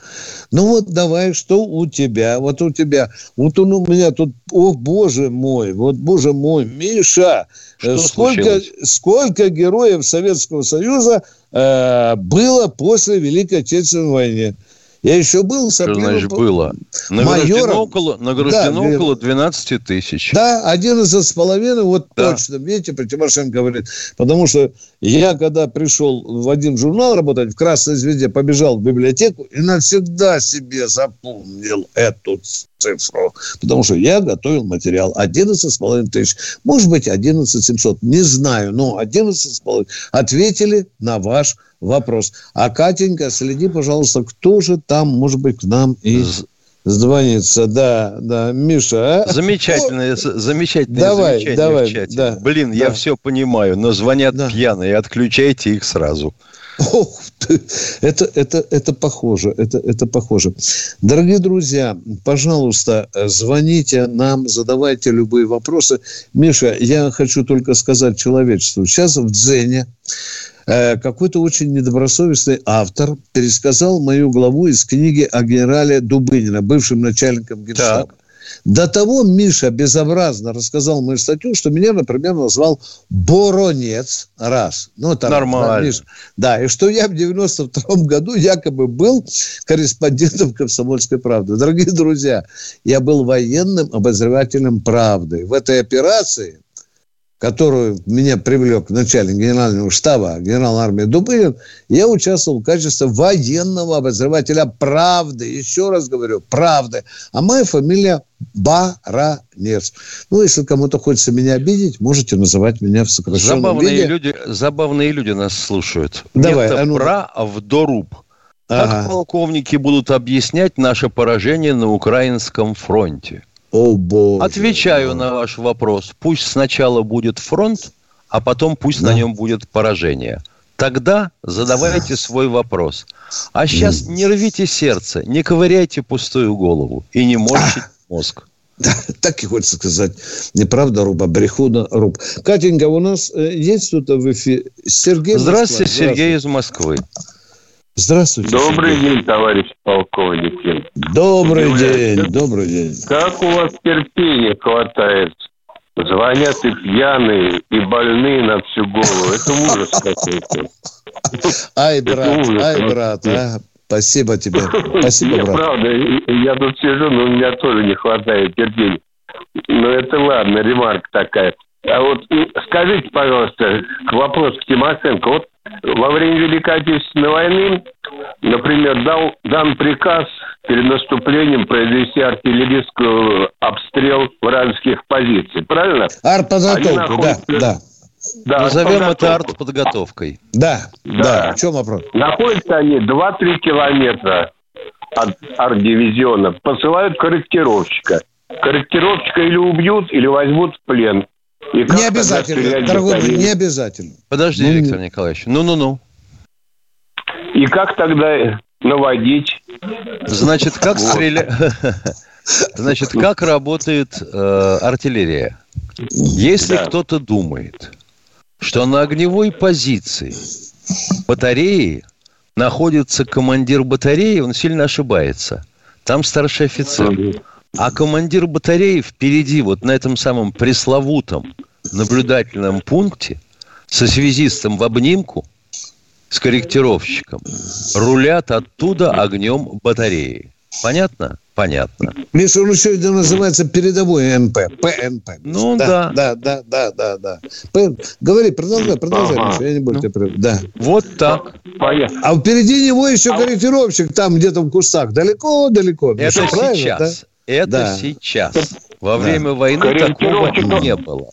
Ну вот давай, что у тебя? Вот у тебя. Вот он у меня тут, о боже мой, вот боже мой, Миша, Что э, сколько, случилось? сколько героев Советского Союза э, было после Великой Отечественной войны? Я еще был Что сопливым значит по- было? Награждено, майором. около, награждено Да, около 12 тысяч. Да, 11 с половиной, вот Да. точно. Видите, про Тимошенко говорит. Потому что я, когда пришел в один журнал работать, в «Красной звезде», побежал в библиотеку и навсегда себе запомнил эту цифру. Потому что я готовил материал 11 с половиной тысяч. Может быть, 11 700. Не знаю, но 11 с половиной. Ответили на ваш вопрос. А Катенька, следи, пожалуйста, кто же там, может быть, к нам и звонится. Да, да, Миша, а? Замечательное, замечательное Давай, замечание давай, в чате. да, Блин, я да. все понимаю, но звонят Да. пьяные, отключайте их сразу. Ох ты, это, это, это похоже, это, это похоже. Дорогие друзья, пожалуйста, звоните нам, задавайте любые вопросы. Миша, я хочу только сказать человечеству. Сейчас в Дзене какой-то очень недобросовестный автор пересказал мою главу из книги о генерале Дубынина, бывшем начальником Генштаба. Так. До того Миша безобразно рассказал мою статью, что меня, например, назвал Боронец раз. Ну, там, Нормально. да, Миш, да, и что я в 92 году якобы был корреспондентом «Комсомольской правды». Дорогие друзья, я был военным обозревателем «Правды». В этой операции которую меня привлек начальник генерального штаба, генерал армии Дубынин, я участвовал в качестве военного обозревателя «Правды». Еще раз говорю, «Правды». А моя фамилия Баранец. Ну, если кому-то хочется меня обидеть, можете называть меня в сокращенном Забавные виде. люди, забавные люди нас слушают. Давай, Это а ну- правдоруб. Как полковники будут объяснять наше поражение на украинском фронте? О, боже. Отвечаю на ваш вопрос. Пусть сначала будет фронт, а потом пусть на нем будет поражение. Тогда задавайте свой вопрос. А сейчас не рвите сердце, не ковыряйте пустую голову и не морщите мозг. Да, так и хочется сказать. Неправда, Руба, брехуна, Руб. Катенька, у нас э, есть кто-то в эфире? Сергей Здравствуйте, Москва. Сергей из Москвы. Здравствуйте. Добрый Сергей. день, товарищ полковники. Добрый Удивляюсь. день, добрый день. Как у вас терпения хватает? Звонят и пьяные, и больные на всю голову. Это ужас какой-то. Ай, брат, ай, брат, а. Спасибо тебе. Спасибо, брат. правда, я тут сижу, но у меня тоже не хватает терпения. Но это ладно, ремарка такая. А вот м, скажите, пожалуйста, к вопросу к Тимошенко. Вот во время Великой Отечественной войны, например, дал, дан приказ перед наступлением произвести артиллерийский обстрел вражеских позиций. Правильно? Они Артподготовку, да, находятся- да. Да, Назовем это артподготовкой. Да, Да. да. В чем вопрос? Находятся они 2-3 километра от арт-дивизиона. Посылают корректировщика. Корректировщика или убьют, или возьмут в плен. И Не обязательно, дорогой мой, не обязательно. Подожди, Ну, Виктор Николаевич. Ну-ну-ну. И как тогда наводить? Значит, как стреля... Значит, как работает э, артиллерия? Если Да. кто-то думает, что на огневой позиции батареи находится командир батареи, он сильно ошибается. Там старший офицер. А командир батареи впереди, вот на этом самом пресловутом наблюдательном пункте, со связистом в обнимку, с корректировщиком, рулят оттуда огнем батареи. Понятно? Понятно. Миша, он еще это называется передовой МП, ПНП. Ну, да. Да, да, да, да, да. П- Говори, продолжай, продолжай, Ага. Миша, я не буду Ну. тебя прерывать. Да. Вот так. Понятно. А впереди него еще корректировщик там где-то в кустах. Далеко-далеко. Это Миша, правильно, сейчас. Это Да. сейчас. Во время войны такого не было.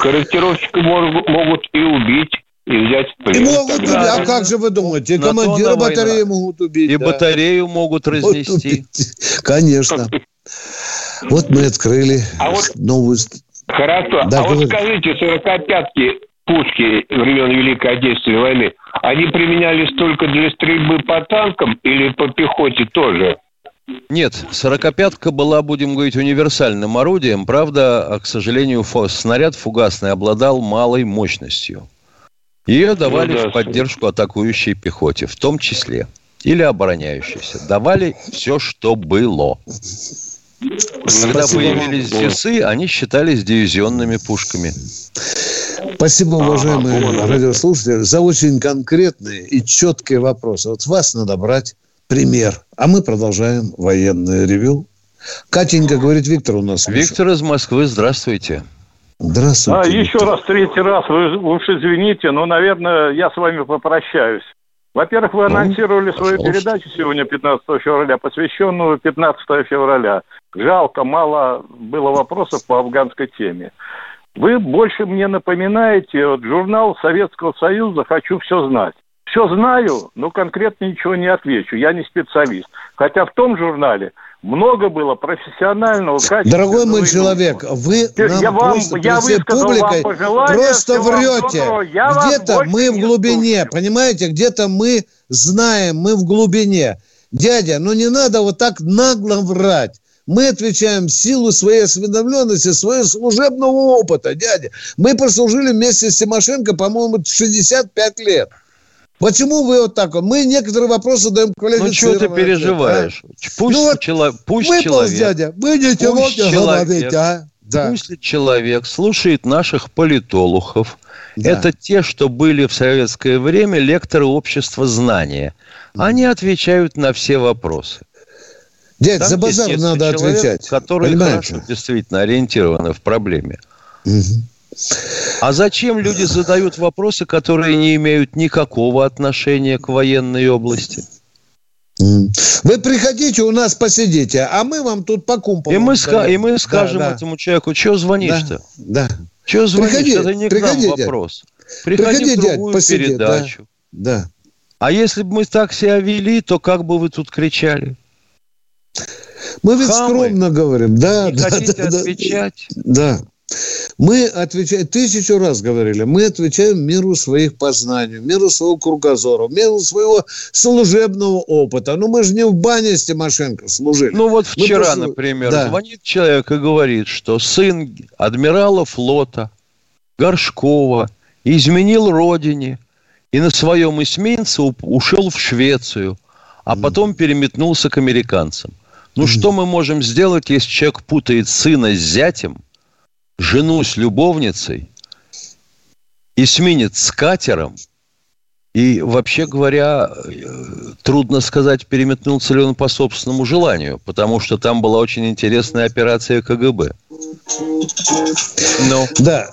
Корректировщика мог- могут и убить, и взять в да? И плен. могут убить. А как же вы думаете? И На командира она война. батареи могут убить. И да. батарею могут Вот разнести. убить. Конечно. Вот мы открыли А вот- новую... Хорошо. Да, а вот говори. скажите, 45-ки пушки времен Великой Отечественной войны, они применялись только для стрельбы по танкам или по пехоте тоже? Нет, сорокопятка была, будем говорить, универсальным орудием. Правда, а, к сожалению, фо- снаряд фугасный обладал малой мощностью. Ее давали Ну да, в поддержку атакующей пехоте, в том числе. Или обороняющейся. Давали все, что было. Когда Спасибо вам. появились ЗИСы, они считались дивизионными пушками. Спасибо, уважаемые понял. радиослушатели, за очень конкретные и четкие вопросы. Вот вас надо брать пример. А мы продолжаем военное ревю. Катенька говорит, Виктор у нас. Виктор из Москвы, здравствуйте. Здравствуйте. А, еще раз, третий раз, вы уж извините, но, наверное, я с вами попрощаюсь. Во-первых, вы анонсировали свою пожалуйста. передачу сегодня, 15 февраля, посвященную 15 февраля. Жалко, мало было вопросов по афганской теме. Вы больше мне напоминаете вот, журнал Советского Союза «Хочу все знать». Все знаю, но конкретно ничего не отвечу. Я не специалист. Хотя в том журнале много было профессионального, качественного. Дорогой мой человек, вы нам Я вам- просто я перед публикой вам просто врете. Где-то мы в не глубине, слушаю. понимаете, где-то мы знаем, мы в глубине. Дядя, ну не надо вот так нагло врать. Мы отвечаем в силу своей осведомленности, своего служебного опыта, дядя. Мы прослужили вместе с Тимошенко, по-моему, 65 лет. Почему вы вот так вот? Мы некоторые вопросы даем Ну, чего ты переживаешь? Пусть, Ну вот чело- пусть Выполз, человек, дядя. Вы не сегодня человек- говорите, а? Да. пусть человек слушает наших политологов. Да. Это те, что были в советское время лекторы общества знания. Они отвечают на все вопросы. Дядь, Там за базар надо человек, отвечать. Которые Понимаете? хорошо действительно ориентированы в проблеме. Мгм. А зачем люди задают вопросы, которые не имеют никакого отношения к военной области? Вы приходите, у нас посидите, а мы вам тут по кумпам. И мы, ска- и мы скажем Да, да. этому человеку, что звонишь-то? Да, Что звонишь? Приходи, Это не к приходи, нам дядь. вопрос. Приходи Приходи, в дядь, другую посиди, передачу. да. А если бы мы так себя вели, то как бы вы тут кричали? Мы ведь Хамы. скромно говорим. Да, Не да, хотите да, отвечать? Да. Мы отвечаем, тысячу раз говорили, мы отвечаем миру своих познаний, миру своего кругозора, миру своего служебного опыта. Ну, мы же не в бане с Тимошенко служили. Ну, вот Мы вчера, просто- например, Да. звонит человек и говорит, что сын адмирала флота Горшкова изменил родине и на своем эсминце ушел в Швецию, а потом переметнулся к американцам. Ну, что мы можем сделать, если человек путает сына с зятем, жену с любовницей, эсминец с катером, и, вообще говоря, э, трудно сказать, переметнулся ли он по собственному желанию, потому что там была очень интересная операция КГБ. Ну, Да,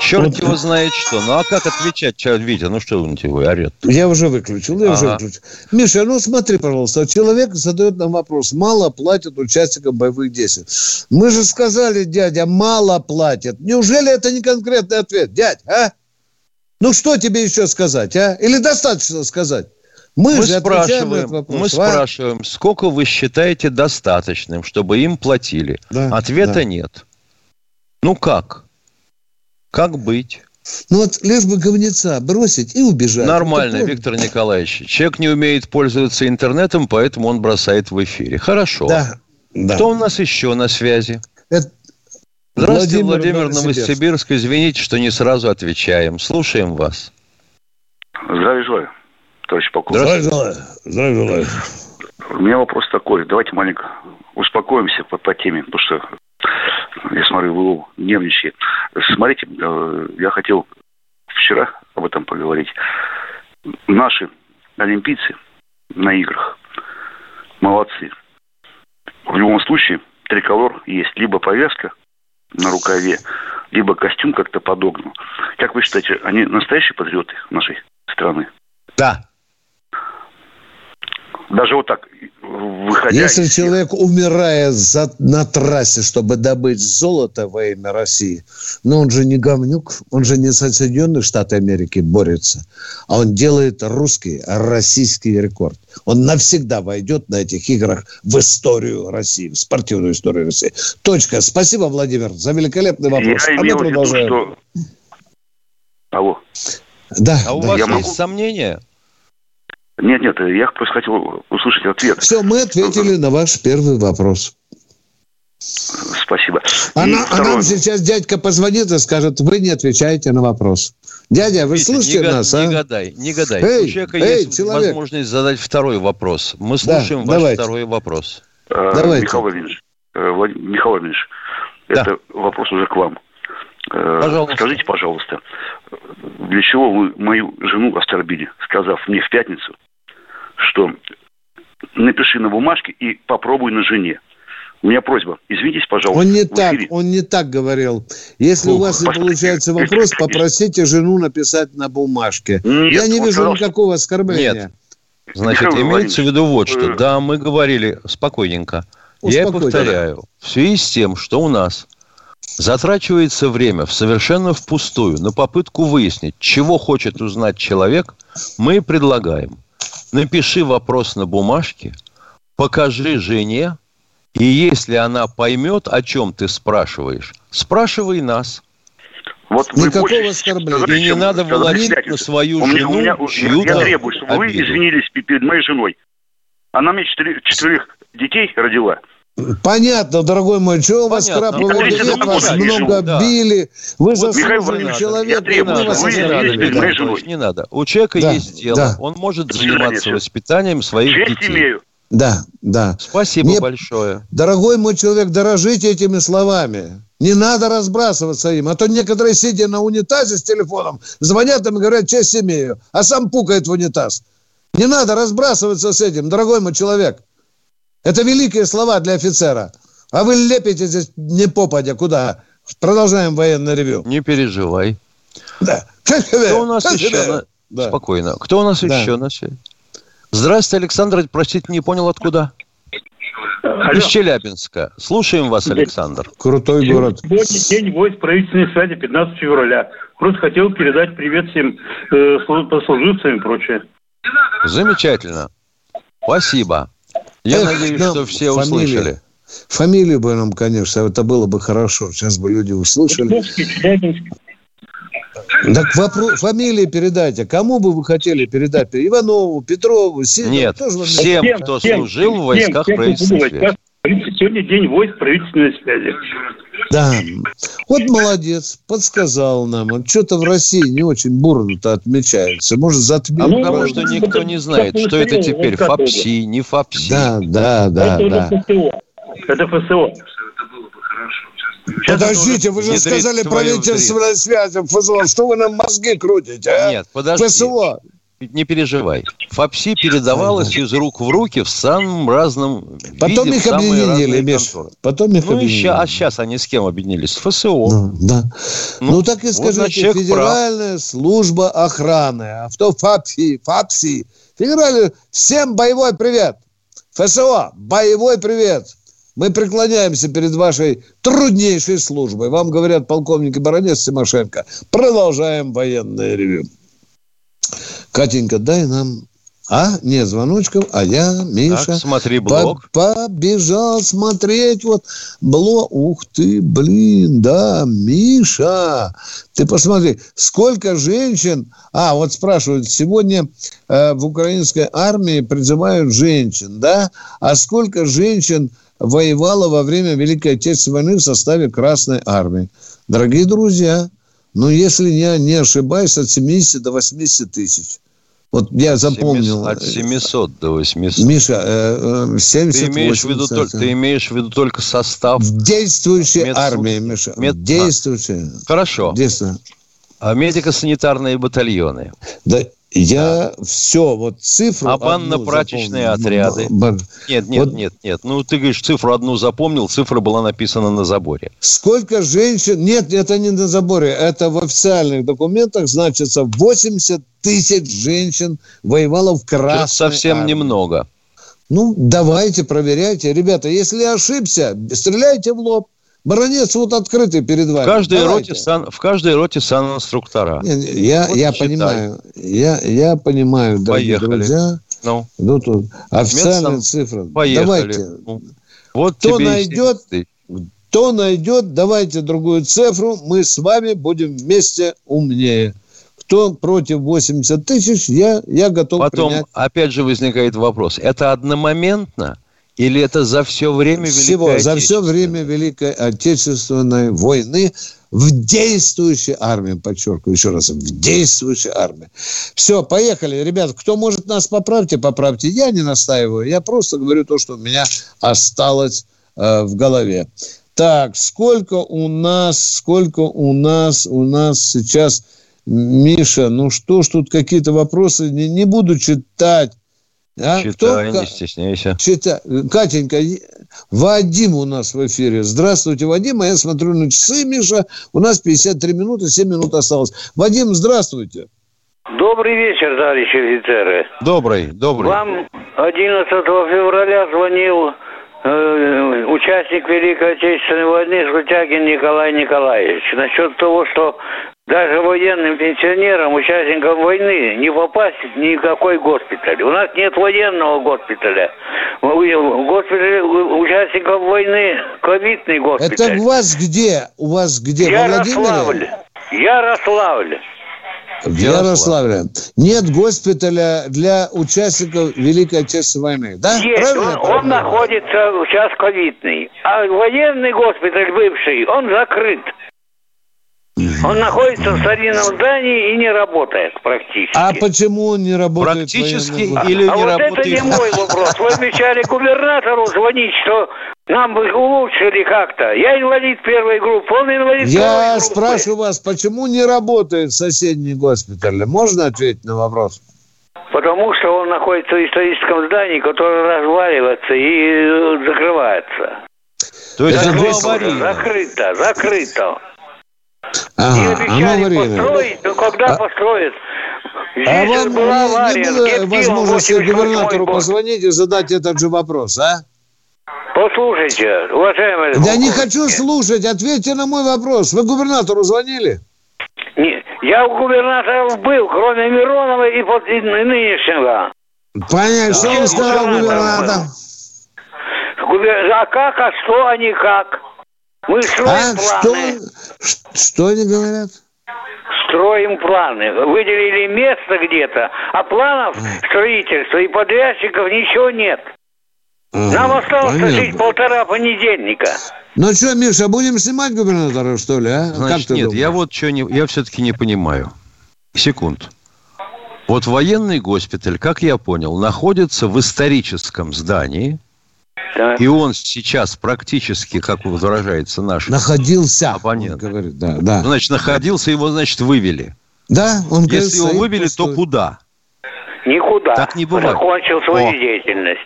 черт Вот- его знает что. Ну, а как отвечать, Ча- Витя? Ну, что он тебе орет? я уже выключил, я уже Ага. выключил. Миша, ну смотри, пожалуйста, человек задает нам вопрос, мало платят участникам боевых действий. Мы же сказали, дядя, мало платят. Неужели это не конкретный ответ, дядь, а? Ну что тебе еще сказать, а? Или достаточно сказать? Мы, Мы же спрашиваем, вопрос. мы а? спрашиваем, сколько вы считаете достаточным, чтобы им платили? Да, Ответа да. нет. Ну как? Как быть? Ну вот лишь бы говнеца бросить и убежать. Нормально, Это Виктор Николаевич. Человек не умеет пользоваться интернетом, поэтому он бросает в эфире. Хорошо. Да, да. Кто у нас еще на связи? Это Здравствуйте, Владимир Владимир, Новосибирск. Новосибирск. Извините, что не сразу отвечаем. Слушаем вас. Здравия желаю, товарищ полковник. Здравия желаю. Здравия желаю. У меня вопрос такой. Давайте маленько успокоимся по, по теме, потому что я смотрю, вы нервничаете. Смотрите, э, я хотел вчера об этом поговорить. Наши олимпийцы на играх молодцы. В любом случае триколор есть. Либо повязка на рукаве, либо костюм как-то подогнан. Как вы считаете, они настоящие патриоты нашей страны? Да. Даже вот так, выходя Если из человек умирает за- на трассе, чтобы добыть золото во имя России, но он же не говнюк, он же не за Соединенные Штаты Америки борется, а он делает русский, российский рекорд. Он навсегда войдет на этих играх в историю России, в спортивную историю России. Точка. Спасибо, Владимер, за великолепный вопрос. Я А мы имел в виду, что... Алло. Да, А у да. вас Я есть могу- сомнения? Нет, нет, я просто хотел услышать ответ. Все, мы ответили на ваш первый вопрос. Спасибо. А, И на- а нам сейчас дядька позвонит и скажет, вы не отвечаете на вопрос. Дядя, вы Витя, слушаете не, га- нас, не а? гадай, не гадай. Эй, у человека эй, есть человек. возможность задать второй вопрос. Мы Да, слушаем ваш давайте. второй вопрос. Э, Давайте. Михаил Владимирович, э, Влад- Михаил Владимирович, Да. это вопрос уже к вам. Э, Пожалуйста. Скажите, пожалуйста, для чего вы мою жену оскорбили, сказав мне в пятницу, что напиши на бумажке и попробуй на жене. У меня просьба, извинитесь, пожалуйста. Он не так, он не так говорил. Если у Ух, вас не получается вопрос, попросите жену написать на бумажке. Нет, Я не он вижу сказал, никакого оскорбления. Нет. Значит, Михаил имеется в виду вот что. Э, Да, мы говорили спокойненько. Я повторяю. В связи с тем, что у нас затрачивается время в совершенно впустую на попытку выяснить, чего хочет узнать человек, мы предлагаем. Напиши вопрос на бумажке, покажи жене, и если она поймет, о чем ты спрашиваешь, спрашивай нас. Вот вы Никакого больше оскорбления. сказали, И не чем надо валить на свою У меня- жену у меня- я чью-то требую, чтобы вы обиду. извинились перед моей женой. Она мне четыре- четверых детей родила. Понятно, дорогой мой, что у вас Ну, конечно, вас много да. били, вы Вот, заслуженный человек, Не вы надо, не оскорбили. моей надо, не надо. У человека Да, есть дело. да. Он может заниматься воспитанием своих Честь детей. имею. Да, да. Спасибо Мне- большое. Дорогой мой человек, дорожите этими словами. Не надо разбрасываться им. А то некоторые, сидя на унитазе с телефоном, звонят им и говорят, честь имею, а сам пукает в унитаз. Не надо разбрасываться с этим, дорогой мой человек. Это великие слова для офицера. А вы лепите здесь не попадя. Куда? Продолжаем военное ревю. Не переживай. Да. Кто у нас еще? на- Да. Спокойно. Кто у нас Да. еще на связи? Здравствуйте, Александр. Простите, не понял, откуда? Из Челябинска. Слушаем вас, Александр. Крутой город. Сегодня день войск правительственной связи, 15 февраля. Просто хотел передать привет всем э, слу- сослуживцам и прочее. Замечательно. Спасибо. Я Эх, надеюсь, нам что все фамилия. услышали. Фамилию бы нам, конечно, это было бы хорошо. Сейчас бы люди услышали. Так вопро- фамилии передайте. Кому бы вы хотели передать? Иванову, Петрову, Сидорову? Нет, Тоже всем, кто служил в войсках правительственной связи. Сегодня день войск правительственной связи. Да. Вот молодец, подсказал нам. Вот Что-то в России не очень бурно-то отмечается. Может, затмил. Ну, потому что никто не знает, что это теперь, ФАПСИ, не ФАПСИ. Да, да, да, это да. ФСО. Это ФСО. Подождите, вы же сказали правительственная связь, ФСО. Что вы нам мозги крутите, а? Нет, подожди. ФСО. Не переживай. ФАПСИ передавалось из рук в руки в самом разном Потом виде, их объединили, Миш. Потом их Ну, объединили. ща- а сейчас они с кем объединились? С ФСО. Ну, да. Ну, так и вот скажите, человек Федеральная служба охраны, а что ФАПСИ, ФАПСИ, Федеральная, всем боевой привет. ФСО, боевой привет. Мы преклоняемся перед вашей труднейшей службой. Вам говорят полковник и баронец Тимошенко. Продолжаем военное ревю. Катенька, дай нам... А, нет звоночков, а я, Миша... Так, смотри по- блок. побежал смотреть вот блок. Ух ты, блин, да, Миша, ты посмотри, сколько женщин... А, вот спрашивают, сегодня э, в украинской армии призывают женщин, да? А сколько женщин воевало во время Великой Отечественной войны в составе Красной армии? Дорогие друзья, ну, если я не ошибаюсь, от 70 до 80 тысяч. Вот я запомнил. От 700 до 800. Миша, э, э, 70 Ты имеешь, в виду, 80. только, ты имеешь в виду только состав. В действующей Медслужб- армии, Миша. Мед- Действующей. Хорошо. Действующей. А медико-санитарные батальоны. Да, я все, вот цифру... А банно-прачечные отряды? Б- Нет, нет, Вот- нет, нет. Ну, ты говоришь, цифру одну запомнил, цифра была написана на заборе. Сколько женщин... Нет, это не на заборе. Это в официальных документах значится 80 тысяч женщин воевало в Красной совсем армии. немного. Ну, давайте, проверяйте. Ребята, если ошибся, стреляйте в лоб. Баронец вот открытый перед В вами. каждой, Давайте. роте, сан, в каждой роте санинструктора. Не, не, Я, Вот я считай. понимаю, я, я понимаю, дорогие Поехали. друзья. Ну, Ну, тут официальная Медсан- цифра. поехали. Давайте, Ну, вот Кто найдет, 70 тысяч. кто найдет, давайте другую цифру, мы с вами будем вместе умнее. Кто против 80 тысяч, я, я готов Потом, принять. опять же, возникает вопрос. Это одномоментно или это за все время Всего, Великой за все время Великой Отечественной войны в действующей армии, подчеркиваю еще раз, в действующей армии. Все, поехали. Ребят, кто может нас поправьте, поправьте. Я не настаиваю, я просто говорю то, что у меня осталось э, в голове. Так, сколько у нас, сколько у нас, у нас сейчас, Миша, ну что ж тут какие-то вопросы, не, не буду читать. А? Читай, Кто- не стесняйся. Чита... Катенька, Вадим у нас в эфире. Здравствуйте, Вадим. А я смотрю на часы, Миша. У нас 53 минуты, 7 минут осталось. Вадим, здравствуйте. Добрый вечер, товарищи офицеры. Добрый, добрый. Вам 11 февраля звонил э, участник Великой Отечественной войны Жутягин Николай Николаевич насчет того, что даже военным пенсионерам, участникам войны, не попасть в какой госпиталь. У нас нет военного госпиталя. У- участников войны ковидный Это госпиталь. у вас где? У вас где? Ярославль. Ярославль. В Ярославле. Нет госпиталя для участников Великой Отечественной войны. Да? Есть, Правильно он, он находится сейчас ковидный. А военный госпиталь бывший, он закрыт. Он находится в старинном здании и не работает практически. А почему он не работает? Практически военный А- или а не вот работает? это не мой вопрос. Вы обещали губернатору звонить, что нам бы улучшили как-то. Я инвалид первой группы, он инвалид Я второй группы. спрашиваю вас, почему не работает соседний госпиталь? Можно ответить на вопрос? Потому что он находится в историческом здании, которое разваливается и э, закрывается. То есть аварийное. Закрыто, закрыто. И Ага, оно обещали аварийное. построить, но когда А- построят? Здесь А вам была не- авария, не, Гептил, возможности 88-й губернатору позвонить и задать этот же вопрос, а? Послушайте, уважаемые... Да не хочу слушать, ответьте на мой вопрос. Вы губернатору звонили? Не, я у губернаторов был, кроме Миронова и, под- и нынешнего. Понятно, что он сказал губернатор? А как, а что, а не как? Мы строим А планы. что, что они говорят? Строим планы. Выделили место где-то, а планов строительства и подрядчиков ничего нет. Нам осталось понятно. жить полтора понедельника. Ну что, Миша, будем снимать губернатора, что ли, а? Значит, нет, думаешь? я вот что не, я все-таки не понимаю. Секунд. Вот военный госпиталь, как я понял, находится в историческом здании, и он сейчас практически, как выражается наш Находился, оппонент, он говорит, да, да. значит, находился, его, значит, вывели. Да, он говорит, Если его вывели, то пустой. куда? Никуда. Так не бывает. Закончил свою О. деятельность.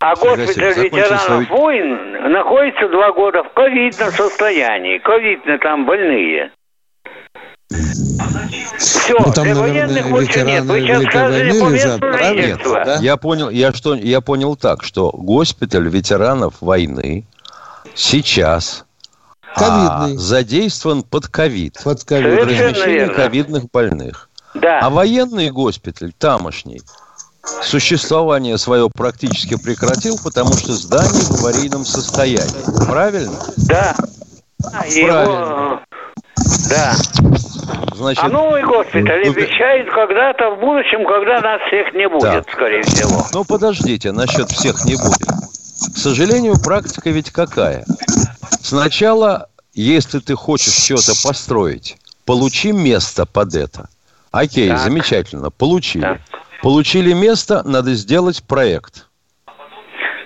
А госпиталь ветеранов свою- войн находится два года в ковидном состоянии. Ковидно там больные. Все, Ну, там, для наверное, военных больше нет. ветераны Вы сейчас сказали лежат, месту правильно? жительства. Да? Я понял, я что, я понял так, что госпиталь ветеранов войны сейчас а, Ковидный. задействован под ковид. Под ковид. Верно. ковидных больных. Да. А военный госпиталь тамошний существование свое практически прекратил, потому что здание в аварийном состоянии. Правильно? Да. А, и его, да. Значит, а новый госпиталь ну, обещает когда-то в будущем, когда нас всех не будет, скорее всего. Ну, подождите, насчет всех не будет. К сожалению, практика ведь какая? Сначала, если ты хочешь что-то построить, получи место под это. Окей, Так. замечательно, получили. Получили место, надо сделать проект.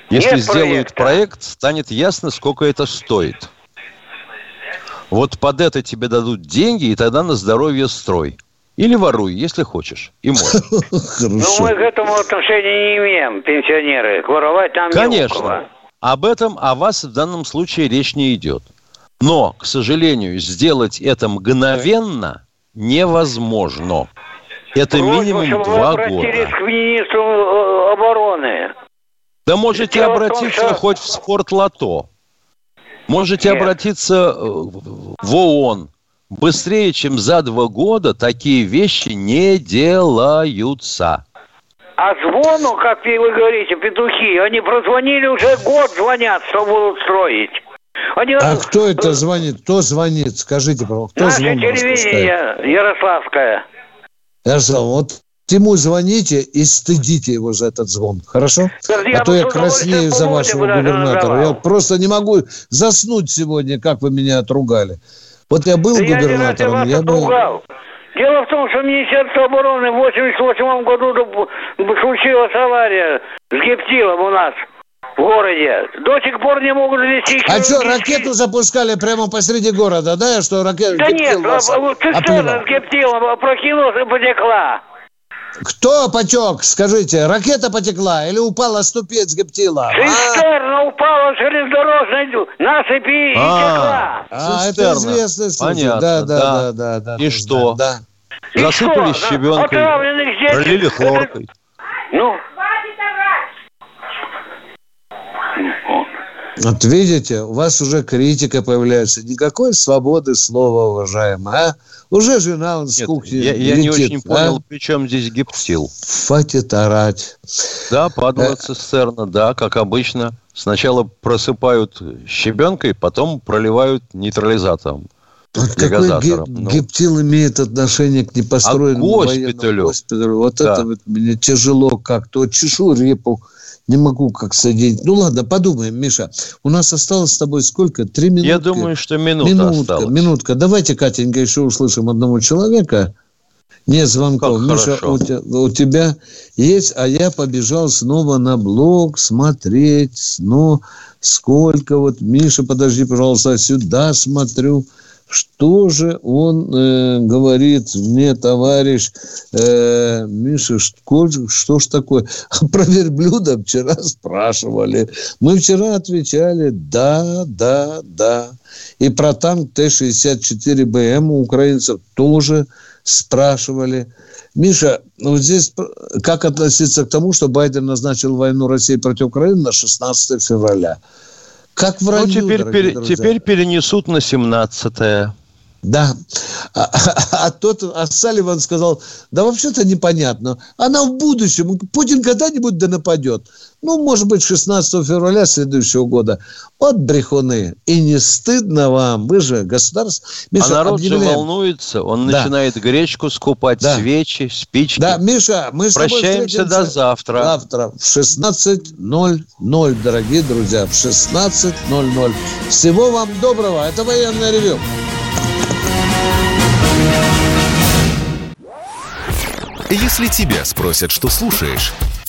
Если Нет сделают проект, станет ясно, сколько это стоит. Вот под это тебе дадут деньги, и тогда на здоровье строй. Или воруй, если хочешь. И можно. Ну, мы к этому отношения не имеем, пенсионеры. Воровать у Конечно. Об этом о вас в данном случае речь не идет. Но, к сожалению, сделать это мгновенно невозможно. Это Просьба, минимум два года. к министру э, обороны. Да можете Дело в том, обратиться что- хоть в спортлото. Можете Нет. обратиться э, в ООН. Быстрее, чем за два года, такие вещи не делаются. А звону, как вы говорите, петухи, они прозвонили уже год, звонят, что будут строить. Они А кто это звонит? Кто звонит? Скажите, пожалуйста, кто Наше звонит? телевидение Ярославское. Ярослав, вот ему звоните и стыдите его за этот звон, хорошо? Я а то я краснею за вашего губернатора. Я просто не могу заснуть сегодня, как вы меня отругали. Вот я был Да я губернатором, я бы... отругал. Дело в том, что Министерство обороны в 88 году случилась авария с гептилом у нас в городе. До сих пор не могут ввести... А что, ракету запускали прямо посреди города, да? Что ракета Да нет, цистерна с гептилом опрокинулась и потекла. Кто потек, скажите? Ракета потекла или упала ступец гептила? Цистерна упала с железнодорожной насыпи и текла. А, это известный случай. Понятно, да, да, да. да, да, да. И что? Да. И Засыпали что? щебенкой, пролили хлоркой. Ну, Вот видите, у вас уже критика появляется. Никакой свободы слова, уважаемая. А? Уже жена он с кухни Я, я не летит, очень а? понял, при чем здесь гептил. Хватит орать. Да, падала цистерна, да, как обычно. Сначала просыпают щебенкой, потом проливают нейтрализатором. Вот какой Газатором. ге- Ну, гептил имеет отношение к непостроенному А к военному госпиталю? госпиталю? Вот Да. это вот мне тяжело как-то. Вот чешу репу не могу как соединить. Ну ладно, подумаем, Миша. У нас осталось с тобой сколько? Три минуты? Я думаю, что минута минутка, осталась. минутка. Давайте, Катенька, еще услышим одного человека. Не звонков. Как Миша, хорошо. у тебя, у тебя есть, а я побежал снова на блог смотреть. Ну, сколько вот, Миша, подожди, пожалуйста, сюда смотрю. Что же он э, говорит мне, товарищ э, Миша, что, что ж такое? Про верблюда вчера спрашивали. Мы вчера отвечали да, да, да. И про танк Т-64БМ у украинцев тоже спрашивали. Миша, ну вот здесь как относиться к тому, что Байден назначил войну России против Украины на 16 февраля? Как Ну, вранье, теперь, пере- друзья. теперь перенесут на 17-е. Да. А, а, а тот, а Салливан сказал, да вообще-то непонятно. Она в будущем, Путин когда-нибудь да нападет. Ну, может быть, 16 февраля следующего года. Вот брехуны. И не стыдно вам. Вы же государство... Миша, а народ объявляем. же волнуется. Он да. начинает гречку скупать, да. свечи, спички. Да, Миша, мы с Прощаемся до завтра. Завтра в 16.00, дорогие друзья. В 16.00. Всего вам доброго. Это военное ревю. Если тебя спросят, что слушаешь,